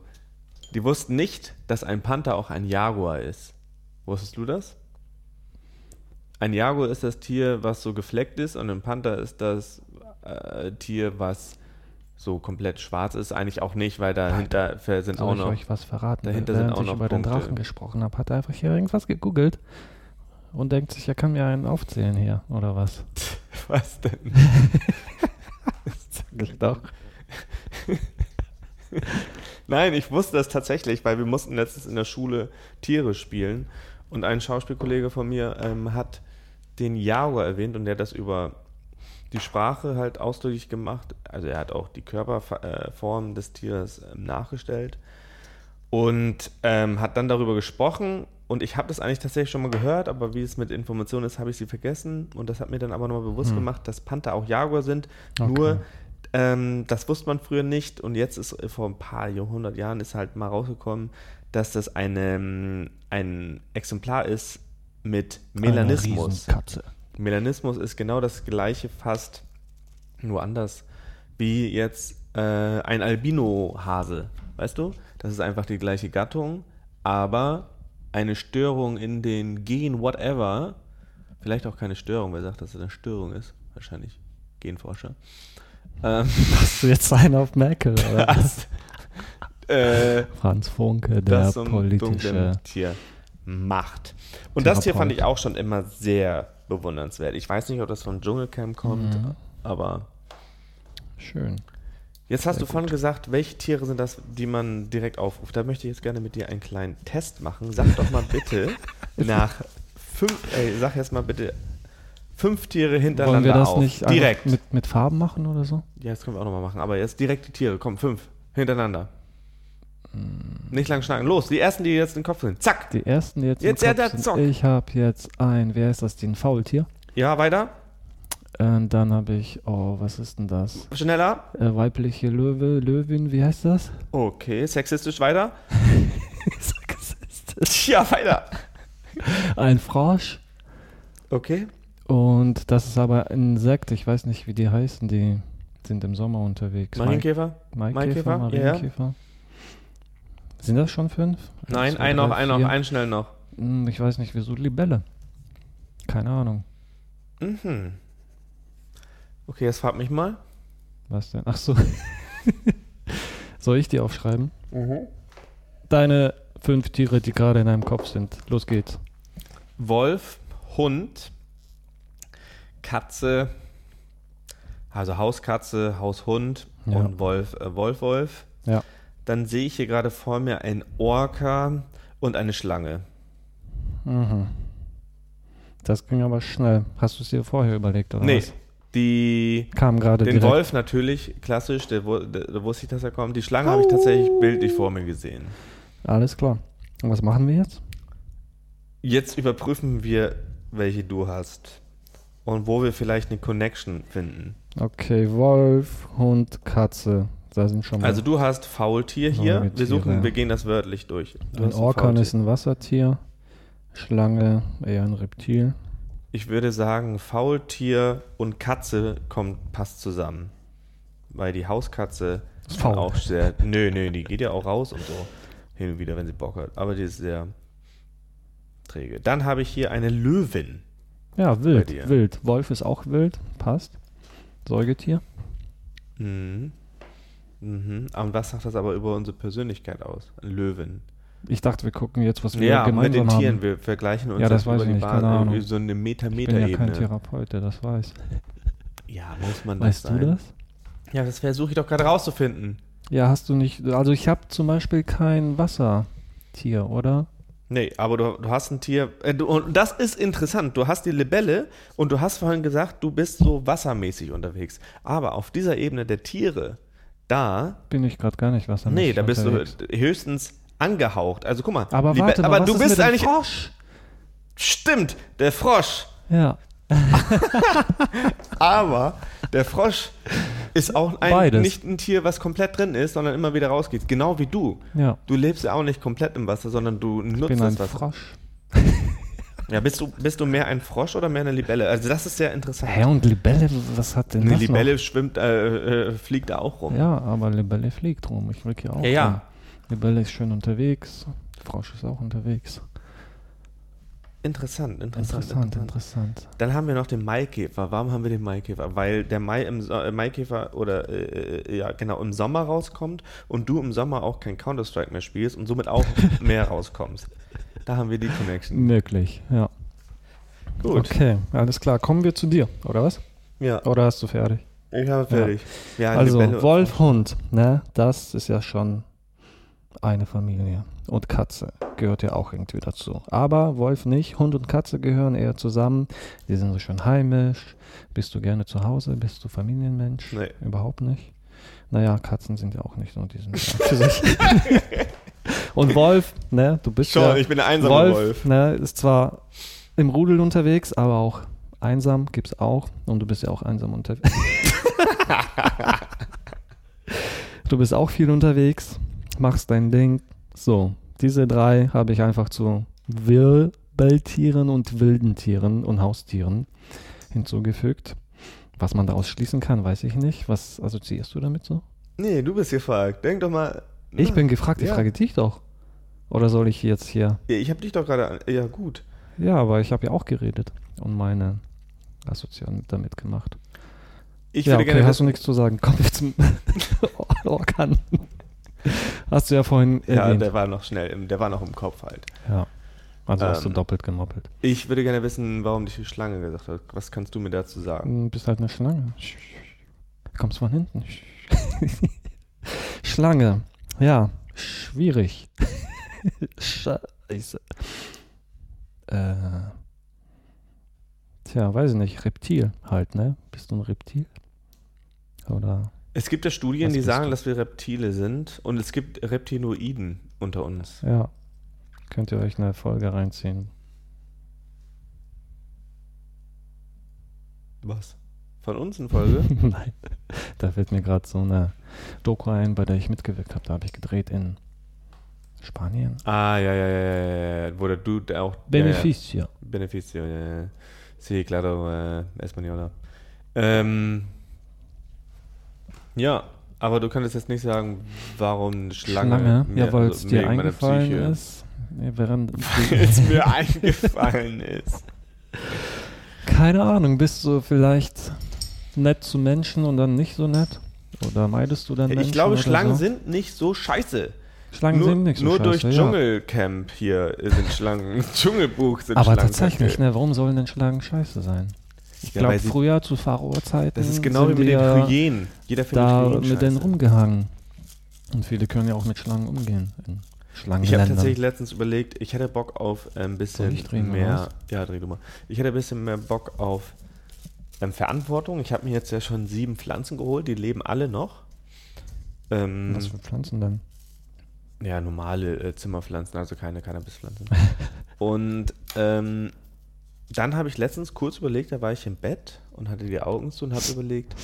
die wussten nicht, dass ein Panther auch ein Jaguar ist. Wusstest du das? Ein Jaguar ist das Tier, was so gefleckt ist, und ein Panther ist das äh, Tier, was so komplett schwarz ist. Eigentlich auch nicht, weil dahinter sind Soll auch ich noch. euch was verraten? dahinter Während sind auch ich noch über den Punkte. Drachen gesprochen habe, hat er einfach hier irgendwas gegoogelt und denkt sich, er kann mir einen aufzählen hier, oder was? Was denn? Sag ich doch. Nein, ich wusste das tatsächlich, weil wir mussten letztens in der Schule Tiere spielen und ein Schauspielkollege von mir ähm, hat den Jaguar erwähnt und der hat das über die Sprache halt ausdrücklich gemacht. Also er hat auch die Körperform des Tieres ähm, nachgestellt und ähm, hat dann darüber gesprochen und ich habe das eigentlich tatsächlich schon mal gehört, aber wie es mit Informationen ist, habe ich sie vergessen und das hat mir dann aber nochmal bewusst Hm. gemacht, dass Panther auch Jaguar sind. Okay. Nur ähm, das wusste man früher nicht und jetzt ist äh, vor ein paar Jahrhundert Jahren ist halt mal rausgekommen, dass das eine, ähm, ein Exemplar ist mit Melanismus. Riesenkatze. Melanismus ist genau das gleiche fast, nur anders, wie jetzt äh, ein Albino-Hase. Weißt du? Das ist einfach die gleiche Gattung, aber eine Störung in den Gen whatever, vielleicht auch keine Störung, wer sagt, dass es eine Störung ist? Wahrscheinlich Genforscher. Ähm, Hast du jetzt einen auf Merkel, oder? was? äh, Franz Funke, der das zum politische. Tier macht. Und das Tier Therapeut. fand ich auch schon immer sehr bewundernswert. Ich weiß nicht, ob das von Dschungelcamp kommt, Mhm. aber Schön. Jetzt hast Sehr du vorhin gesagt, welche Tiere sind das, die man direkt aufruft. Da möchte ich jetzt gerne mit dir einen kleinen Test machen. Sag doch mal bitte nach fünf, ey, sag jetzt mal bitte fünf Tiere hintereinander Wollen wir das auf. nicht direkt. mit, mit Farben machen oder so? Ja, das können wir auch nochmal machen. Aber jetzt direkt die Tiere. Komm, fünf hintereinander. Nicht lang schnacken. Los, die ersten, die jetzt im Kopf sind. Zack. Die ersten, die jetzt, Jetzt im Kopf sind. Ich habe jetzt ein, wer ist das, den Faultier. Ja, weiter. Und dann habe ich, oh, was ist denn das? Schneller. Äh, weibliche Löwe, Löwin, wie heißt das? Okay, sexistisch weiter. Ja, weiter. Ein Frosch. Okay. Und das ist aber ein Insekt, ich weiß nicht, wie die heißen, die sind im Sommer unterwegs. Marienkäfer? Maikäfer? Maikäfer, Ja. Marienkäfer. Sind das schon fünf? Nein, ein noch, ein noch, ein schnell noch. Hm, Ich weiß nicht, wieso Libelle. Keine Ahnung. Mhm. Okay, jetzt frag mich mal. Was denn? Ach so. Soll ich die aufschreiben? Mhm. Deine fünf Tiere, die gerade in deinem Kopf sind. Los geht's. Wolf, Hund, Katze, also Hauskatze, Haushund Ja. und Wolf, äh, Wolf, Wolf. Ja. Dann sehe ich hier gerade vor mir ein Orca und eine Schlange. Mhm. Das ging aber schnell. Hast du es dir vorher überlegt, oder nee, was? Die, Kam gerade den direkt. Wolf natürlich, klassisch, da wusste ich, dass er kommt. Die Schlange habe ich tatsächlich bildlich vor mir gesehen. Alles klar. Und was machen wir jetzt? Jetzt überprüfen wir, welche du hast und wo wir vielleicht eine Connection finden. Okay, Wolf, Hund, Katze. Da sind schon mal. Also du hast Faultier hier. Wir suchen, wir gehen das wörtlich durch. Du ein Orkan ist ein Wassertier. Schlange eher ein Reptil. Ich würde sagen, Faultier und Katze kommt, passt zusammen. Weil die Hauskatze Ist faul. auch sehr. Nö, nö, die geht ja auch raus und so. Hin und wieder, wenn sie Bock hat. Aber die ist sehr träge. Dann habe ich hier eine Löwin. Ja, wild. Wild. Wolf ist auch wild. Passt. Säugetier. Mhm. Mhm. Und was sagt das aber über unsere Persönlichkeit aus? Löwin. Ich dachte, wir gucken jetzt, was wir Ja, mit gemeinsam den Tieren. haben. Wir vergleichen uns Ja, das weiß über ich nicht, keine Ahnung. so eine Ich bin ja kein. Therapeut, der das weiß. Ja, muss man das Weißt du das? Ja, das versuche ich doch gerade rauszufinden. Ja, hast du nicht. Also, ich habe zum Beispiel kein Wassertier, oder? Nee, aber du, du hast ein Tier. Äh, du, und das ist interessant. Du hast die Libelle und du hast vorhin gesagt, du bist so wassermäßig unterwegs. Aber auf dieser Ebene der Tiere, da, Bin ich gerade gar nicht wassermäßig nee, da bist unterwegs. du höchstens angehaucht. Also guck mal. Aber warte mal, aber was du ist bist mit dem eigentlich. Frosch? Stimmt, der Frosch. Ja. Aber der Frosch ist auch ein, Beides. nicht ein Tier, was komplett drin ist, sondern immer wieder rausgeht. Genau wie du. Ja. Du lebst ja auch nicht komplett im Wasser, sondern du Ich nutzt bin ein das Wasser. Frosch. Ja, bist du, bist du mehr ein Frosch oder mehr eine Libelle? Also das ist sehr interessant. Hä, und Libelle, was hat denn Eine das Libelle schwimmt, äh, äh, fliegt da auch rum. noch? Ja, aber Libelle fliegt rum. Ich fliege ja auch Ja, ja. Rum. Libelle ist schön unterwegs. Frosch ist auch unterwegs. Interessant, interessant, Interessant, interessant. Dann haben wir noch den Maikäfer. Warum haben wir den Maikäfer? Weil der Mai im so äh, Maikäfer oder äh, äh, ja genau im Sommer rauskommt und du im Sommer auch kein Counter Strike mehr spielst und somit auch mehr rauskommst. Da haben wir die Connection. Möglich, ja. Gut. Okay, alles klar. Kommen wir zu dir, oder was? Ja, Oder hast du fertig? ich habe fertig. Ja, also, Wolf, Hund, ne? Das ist ja schon eine Familie. Und Katze gehört ja auch irgendwie dazu. Aber Wolf nicht. Hund und Katze gehören eher zusammen. Die sind so schön heimisch. Bist du gerne zu Hause? Bist du Familienmensch? Nee. Überhaupt nicht. Naja, Katzen sind ja auch nicht so. Die sind ja für sich. und Wolf, ne? Du bist Schon, ja. ich bin der einsame Wolf, Wolf. Ne, ist zwar im Rudel unterwegs, aber auch einsam gibt's auch. Und du bist ja auch einsam unterwegs. du bist auch viel unterwegs, machst dein Ding. So, diese drei habe ich einfach zu Wirbeltieren und wilden Tieren und Haustieren hinzugefügt. Was man daraus schließen kann, weiß ich nicht. Was assoziierst du damit so? Nee, du bist gefragt. Denk doch mal. Ich Na, bin gefragt, ich ja. frage dich doch. Oder soll ich jetzt hier Ja, Ich habe dich doch gerade. Ja, gut. Ja, aber ich habe ja auch geredet und meine Assoziation damit gemacht. Ich ja, würde okay, gerne hast du nichts zu sagen. Kommen wir zum Orkan. Hast du ja vorhin Ja, erwähnt. der war noch schnell, im, der war noch im Kopf halt. ja. Also hast du Ähm, doppelt gemoppelt. Ich würde gerne wissen, warum dich die Schlange gesagt hat. Was kannst du mir dazu sagen? Du bist halt eine Schlange. Kommst von hinten. Schlange. Ja, schwierig. Scheiße. Äh. Tja, weiß ich nicht. Reptil halt, ne? Bist du ein Reptil? Oder. Es gibt ja Studien, Was die sagen, du? dass wir Reptile sind und es gibt Reptiloiden unter uns. Ja. Könnt ihr euch eine Folge reinziehen. Was? Von uns eine Folge? Nein. Da fällt mir gerade so eine Doku ein, bei der ich mitgewirkt habe. Da habe ich gedreht in Spanien. ah, ja, ja, ja, ja, ja, wo der Dude auch. Beneficio. Ja, ja. Beneficio, ja, ja. Sí, claro, äh, Española. Ähm, ja, aber du könntest jetzt nicht sagen, warum Schlange. Schlange. mir- Ja, weil es also dir eingefallen ist. Während Weil es mir eingefallen ist. Keine Ahnung, bist du vielleicht nett zu Menschen und dann nicht so nett? Oder meidest du dann Menschen? Ich glaube, Schlangen so? sind nicht so scheiße. Schlangen nur sind nicht so nur scheiße, durch ja. Dschungelcamp hier sind Schlangen. Dschungelbuch sind Aber Schlangen. tatsächlich, kacke. ne, warum sollen denn Schlangen scheiße sein? Ich glaube, früher zu Pharao-Zeiten Das ist genau wie mit den Hyänen. Jeder findet da Hyänen mit denen rumgehangen. Und viele können ja auch mit Schlangen umgehen. In Ich habe tatsächlich letztens überlegt, ich hätte Bock auf ein bisschen mehr. Ja, dreh du mal. Ich hätte ein bisschen mehr Bock auf ähm, Verantwortung. Ich habe mir jetzt ja schon sieben Pflanzen geholt, die leben alle noch. Ähm, Was für Pflanzen denn? ja, normale äh, Zimmerpflanzen, also keine Cannabispflanzen. und ähm, dann habe ich letztens kurz überlegt, da war ich im Bett und hatte die Augen zu und habe überlegt,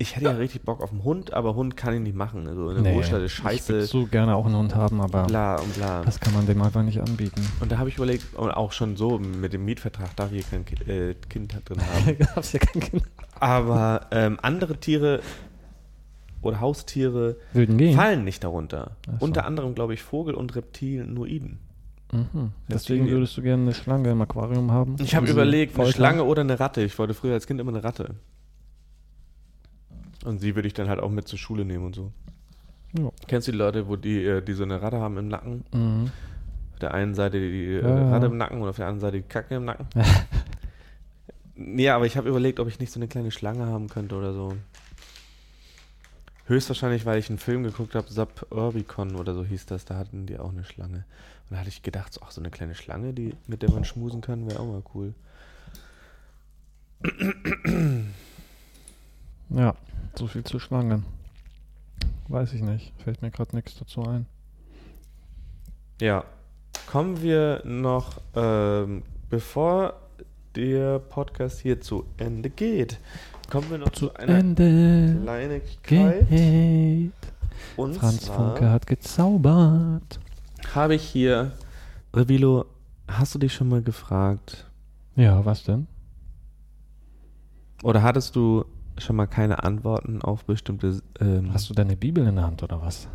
ich hätte ja richtig Bock auf einen Hund, aber Hund kann ich nicht machen. Also in der Großstadt ist Ich scheiße, würde so gerne auch einen Hund haben, aber bla und bla. das kann man dem einfach nicht anbieten. Und da habe ich überlegt, und auch schon so mit dem Mietvertrag darf ich kein Ki äh, Kind drin haben. Gab's ja kein Kind. Aber ähm, andere Tiere oder Haustiere fallen nicht darunter. So. Unter anderem, glaube ich, Vogel und Reptilinoiden. Mhm. Deswegen würdest du gerne eine Schlange im Aquarium haben? Ich habe überlegt, eine? Schlange oder eine Ratte. Ich wollte früher als Kind immer eine Ratte. Und sie würde ich dann halt auch mit zur Schule nehmen und so. Ja. Kennst du die Leute, wo die, äh, die so eine Ratte haben im Nacken? Mhm. Auf der einen Seite die äh, Ja, ja. Ratte im Nacken und auf der anderen Seite die Kacke im Nacken. ja, aber ich habe überlegt, ob ich nicht so eine kleine Schlange haben könnte oder so. Höchstwahrscheinlich, weil ich einen Film geguckt habe, Suburbicon oder so hieß das, da hatten die auch eine Schlange. Und da hatte ich gedacht, so, ach, so eine kleine Schlange, die, mit der man schmusen kann, wäre auch mal cool. Ja, so viel zu Schlangen. Weiß ich nicht. Fällt mir gerade nichts dazu ein. Ja. Kommen wir noch, ähm, bevor der Podcast hier zu Ende geht, kommen wir noch zu, einer Ende Kleinigkeit. geht. Und Franz Funke hat gezaubert. Habe ich hier, Revilo, hast du dich schon mal gefragt, Ja, was denn? oder hattest du schon mal keine Antworten auf bestimmte, ähm, Hast du deine Bibel in der Hand oder was?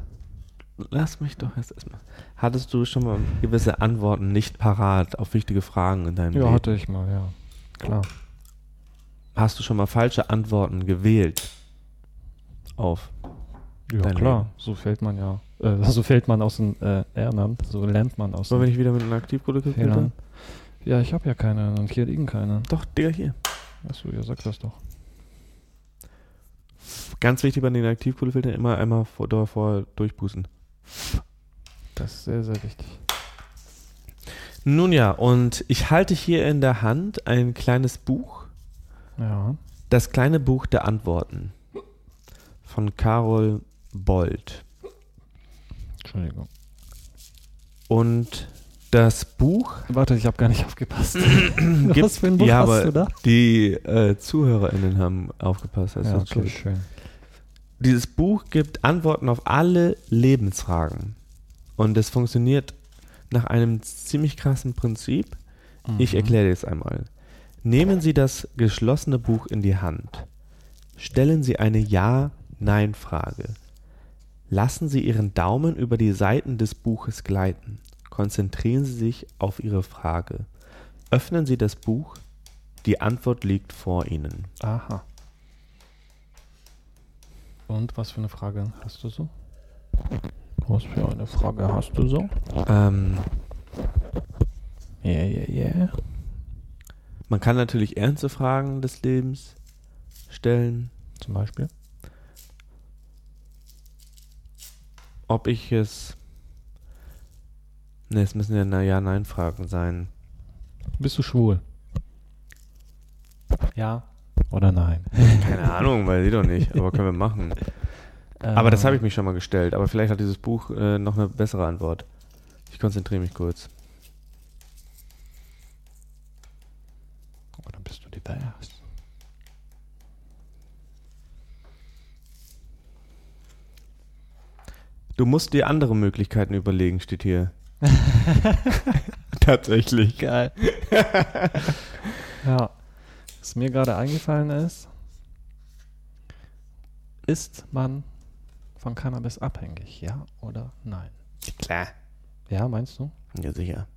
lass mich doch erst erstmal, hattest du schon mal gewisse Antworten nicht parat auf wichtige Fragen in deinem Ja, Leben? hatte ich mal, ja. Klar. Hast du schon mal falsche Antworten gewählt auf Ja, klar. Leben. So fällt man ja. Äh, so fällt man aus den äh, Ehrland. So lernt man aus Wollen wir nicht wieder mit einem Aktivprodukt Fehlern. Ja, ich habe ja keine und hier liegen keine. Doch, Digga, hier. Achso, ihr sagt das doch. Ganz wichtig bei den Aktivkohlefiltern immer einmal vor, davor durchbußen. Das ist sehr, sehr wichtig. Nun ja, und ich halte hier in der Hand ein kleines Buch, Ja. das kleine Buch der Antworten von Carol Bold. Entschuldigung. Und das Buch Warte, ich habe gar nicht aufgepasst. gibt, Was für ein Buch ja, hast du da? die äh, ZuhörerInnen haben aufgepasst. Das Ja, okay, schön. Dieses Buch gibt Antworten auf alle Lebensfragen. Und es funktioniert nach einem ziemlich krassen Prinzip. Ich Mhm. erkläre dir es einmal. Nehmen Sie das geschlossene Buch in die Hand. Stellen Sie eine Ja-Nein-Frage. Lassen Sie Ihren Daumen über die Seiten des Buches gleiten. Konzentrieren Sie sich auf Ihre Frage. Öffnen Sie das Buch. Die Antwort liegt vor Ihnen. Aha. Und was für eine Frage hast du so? Was für eine Frage hast du so? Ähm, Yeah, yeah, yeah. man kann natürlich ernste Fragen des Lebens stellen. Zum Beispiel? Ob ich es. Ne, es müssen ja Ja-Nein-Fragen sein. Bist du schwul? Ja oder nein? Keine Ahnung, weil sie doch nicht, aber können wir machen. Aber das habe ich mich schon mal gestellt. Aber vielleicht hat dieses Buch äh, noch eine bessere Antwort. Ich konzentriere mich kurz. Oder bist du divers? Du musst dir andere Möglichkeiten überlegen, steht hier. Tatsächlich. Geil. ja. Was mir gerade eingefallen ist, ist man von Cannabis abhängig, ja oder nein? Klar. Ja, meinst du? Ja, sicher.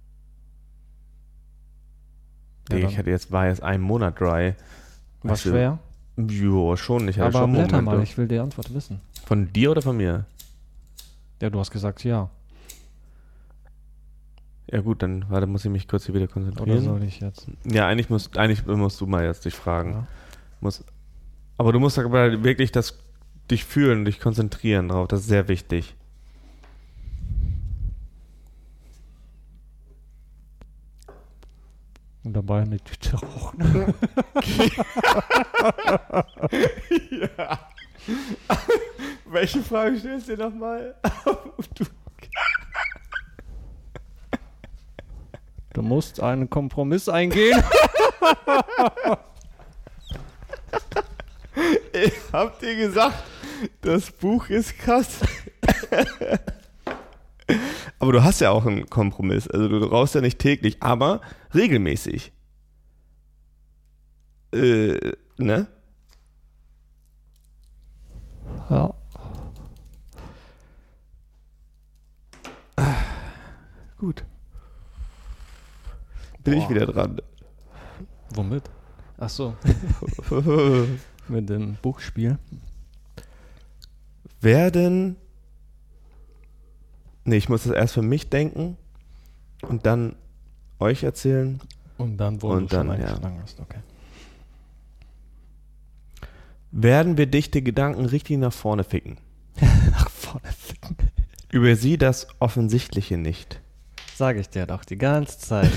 Ja, ich hatte jetzt, war jetzt ein Monat dry. War Weißt du, schwer. Jo, schon. Ich hatte Aber schon blätter Momente. mal, ich will die Antwort wissen. Von dir oder von mir? Ja, du hast gesagt ja. Ja gut, dann warte, muss ich mich kurz hier wieder Oder konzentrieren. soll ich jetzt? Ja, eigentlich musst, eigentlich musst du mal jetzt dich fragen. Ja. Muss, aber du musst aber wirklich das, dich fühlen, dich konzentrieren drauf. Das ist sehr wichtig. Und dabei eine Tüte rauchen. ja. Welche Frage stellst du dir nochmal? du, Du musst einen Kompromiss eingehen. habt ihr gesagt, das Buch ist krass? aber du hast ja auch einen Kompromiss. Also du rauchst ja nicht täglich, aber regelmäßig. Äh, ne? Gut. Bin ich Boah. wieder dran. Womit? Ach so, mit dem Buchspiel. Werden. Nee, ich muss das erst für mich denken und dann euch erzählen. Und dann, wo Und du schon dann, ja. eingeschlagen hast, okay. Werden wir dichte Gedanken richtig nach vorne ficken? Nach vorne ficken. Übersieh das Offensichtliche nicht. Sage ich dir doch die ganze Zeit.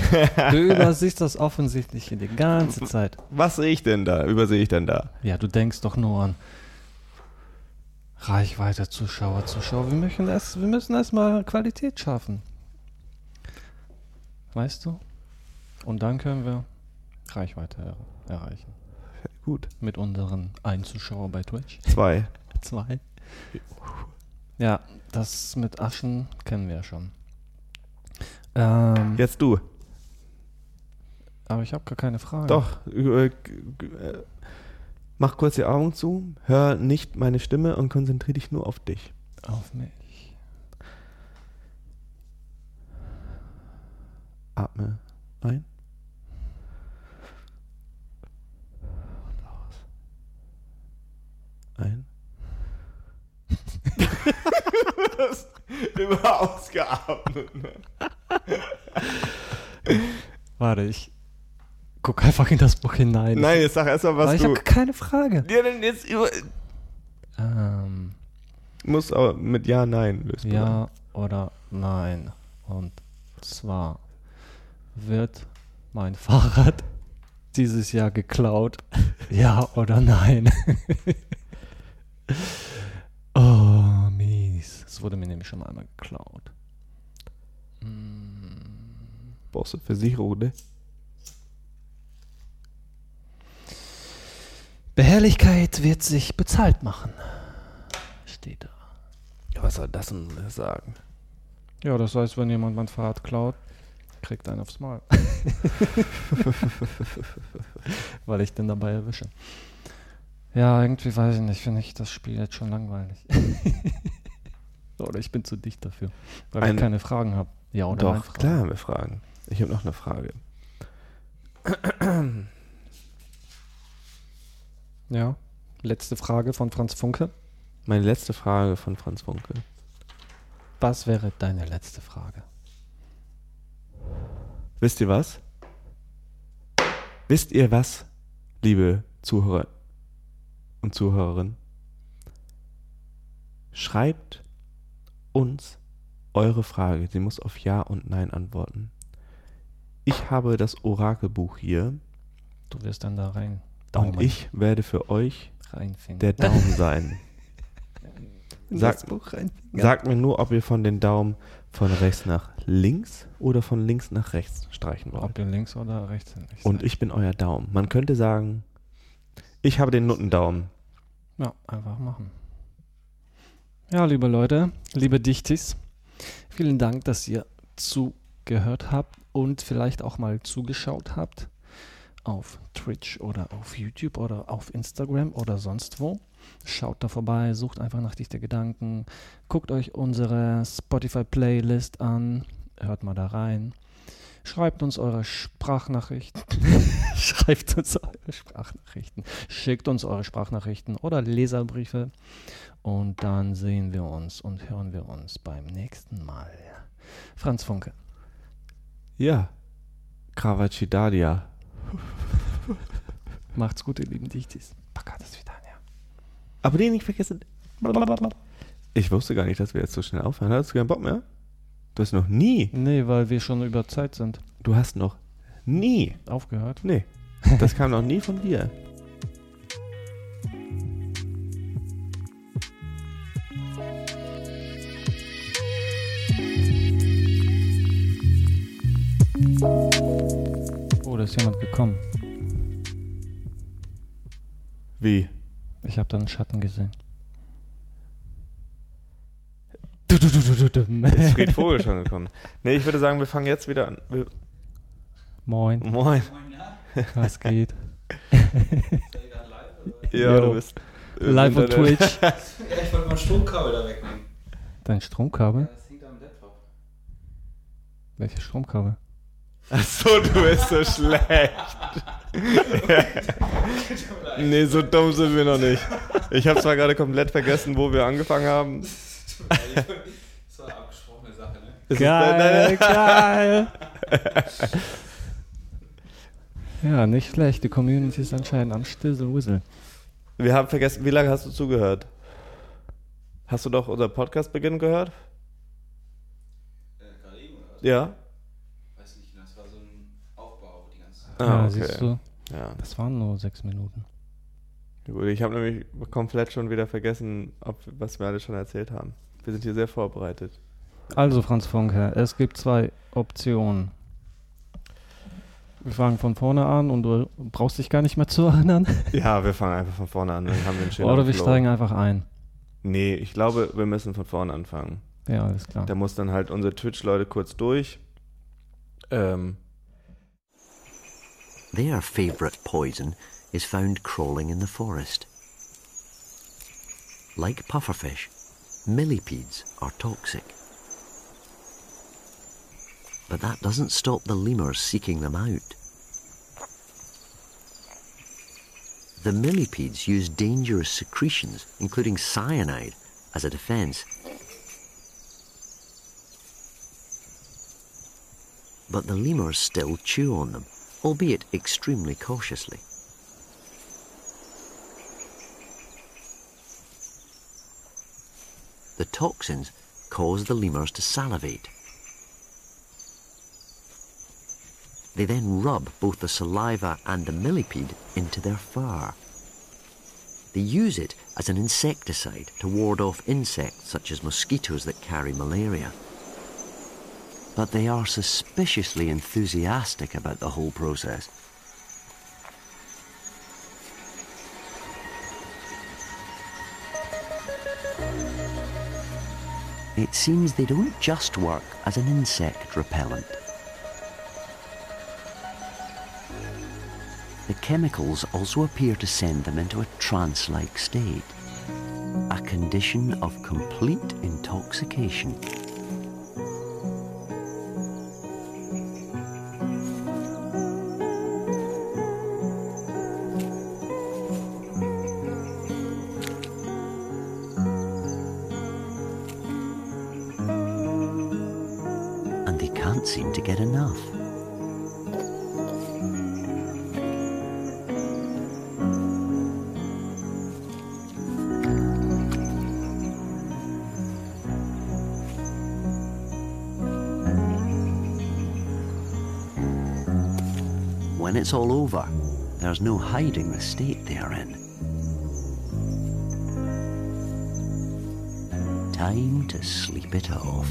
Du übersiehst das Offensichtliche die ganze Zeit. Was sehe ich denn da? Übersehe ich denn da? Ja, du denkst doch nur an Reichweite, Zuschauer, Zuschauer. Wir müssen erst, wir müssen erstmal Qualität schaffen. Weißt du? Und dann können wir Reichweite er erreichen. Gut. Mit unseren einen Zuschauer bei Twitch. Zwei. Zwei. Ja, das mit Aschen kennen wir ja schon. Ähm, Jetzt du. Aber ich habe gar keine Frage. Doch. äh, äh, Mach kurz die Augen zu, hör nicht meine Stimme und konzentriere dich nur auf dich. Auf mich. Atme ein. Und aus. Ein. du hast immer ausgeatmet. Ne? Warte, ich guck einfach in das Buch hinein. Nein, jetzt sag erst mal, Aber was ich habe keine Frage. Ja, dann jetzt über. Ähm, Muss aber mit Ja, Nein lösen. ja oder nein. Und zwar wird mein Fahrrad dieses Jahr geklaut. ja oder nein? oh, mies. Es wurde mir nämlich schon einmal geklaut. Mm, Brauchst du Versicherung, ne? Behelligkeit wird sich bezahlt machen. Steht da. Was soll das denn sagen? Ja, das heißt, wenn jemand mein Fahrrad klaut, kriegt einen aufs Maul. Weil ich den dabei erwische. Ja, irgendwie weiß ich nicht, finde ich das Spiel jetzt schon langweilig. oder ich bin zu dicht dafür, weil ich keine Fragen habe. Ja oder nein? Doch, Fragen. klar haben wir Fragen. Ich habe noch eine Frage. Ja. Letzte Frage von Franz Funke. Meine letzte Frage von Franz Funke. Was wäre deine letzte Frage? Wisst ihr was? Wisst ihr was, liebe Zuhörer und Zuhörerinnen? Schreibt uns eure Frage. Sie muss auf Ja und Nein antworten. Ich habe das Orakelbuch hier Du wirst dann da rein. und ich werde für euch reinfinden. der Daumen sein. Sag-. Sagt mir nur, ob ihr von den Daumen von rechts nach links oder von links nach rechts streichen wollt. Ob ihr links oder rechts sind. Und ich bin euer Daumen. Man könnte sagen, ich habe den Nuttendaumen. Ja, einfach machen. Ja, liebe Leute, liebe Dichtis, vielen Dank, dass ihr zugehört habt und vielleicht auch mal zugeschaut habt auf Twitch oder auf YouTube oder auf Instagram oder sonst wo. Schaut da vorbei, sucht einfach nach Dichte Gedanken, guckt euch unsere Spotify-Playlist an, hört mal da rein. Schreibt uns eure Sprachnachrichten. Schreibt uns eure Sprachnachrichten. Schickt uns eure Sprachnachrichten oder Leserbriefe. Und dann sehen wir uns und hören wir uns beim nächsten Mal. Franz Funke. Ja. Kravacidadia. Macht's gut, ihr lieben Dichtis. Ja. Aber den nicht vergessen. Ich wusste gar nicht, dass wir jetzt so schnell aufhören. Hast du keinen Bock mehr? Du hast noch nie. Nee, weil wir schon über Zeit sind. Du hast noch nie. Aufgehört. Nee. Das kam noch nie von dir. Da ist jemand gekommen. Wie? Ich habe da einen Schatten gesehen. Du, du, du, du, du, du. Ist Fried Vogel schon gekommen? Nee, ich würde sagen, wir fangen jetzt wieder an. Wir, Moin, moin. was geht? Ja, du bist. Live on Internet. Twitch. Ja, ich wollte mal Stromkabel da wegnehmen. Dein Stromkabel? Das hängt am Laptop. Welches Stromkabel? Achso, du bist so schlecht. nee, so dumm sind wir noch nicht. Ich habe zwar gerade komplett vergessen, wo wir angefangen haben. Das war eine abgesprochene Sache, ne? Geil, geil. ja, nicht schlecht. Die Community ist anscheinend am Stissel Whistle. Wir haben vergessen, wie lange hast du zugehört? Hast du doch unser Podcast-Beginn gehört? Äh? Ja. Weiß nicht, das war so ein Aufbau die ganze Zeit. Ah, ja, okay. siehst du, Ja. das waren nur sechs Minuten. Gut, ich habe nämlich komplett schon wieder vergessen, ob, was wir alle schon erzählt haben. Wir sind hier sehr vorbereitet. Also, Franz Funke, es gibt zwei Optionen. Wir fangen von vorne an und du brauchst dich gar nicht mehr zu erinnern. Ja, wir fangen einfach von vorne an. Dann haben wir einen schönen Oder wir Flow. steigen einfach ein. Nee, ich glaube, wir müssen von vorne anfangen. Ja, alles klar. Da muss dann halt unsere Twitch-Leute kurz durch. Ähm, Their favourite poison is found crawling in the forest. Like pufferfish, millipedes are toxic. But that doesn't stop the lemurs seeking them out. The millipedes use dangerous secretions, including cyanide, as a defence. But the lemurs still chew on them, albeit extremely cautiously. The toxins cause the lemurs to salivate. They then rub both the saliva and the millipede into their fur. They use it as an insecticide to ward off insects such as mosquitoes that carry malaria. But they are suspiciously enthusiastic about the whole process. It seems they don't just work as an insect repellent. The chemicals also appear to send them into a trance like state, a condition of complete intoxication. no hiding the state they are in. Time to sleep it off.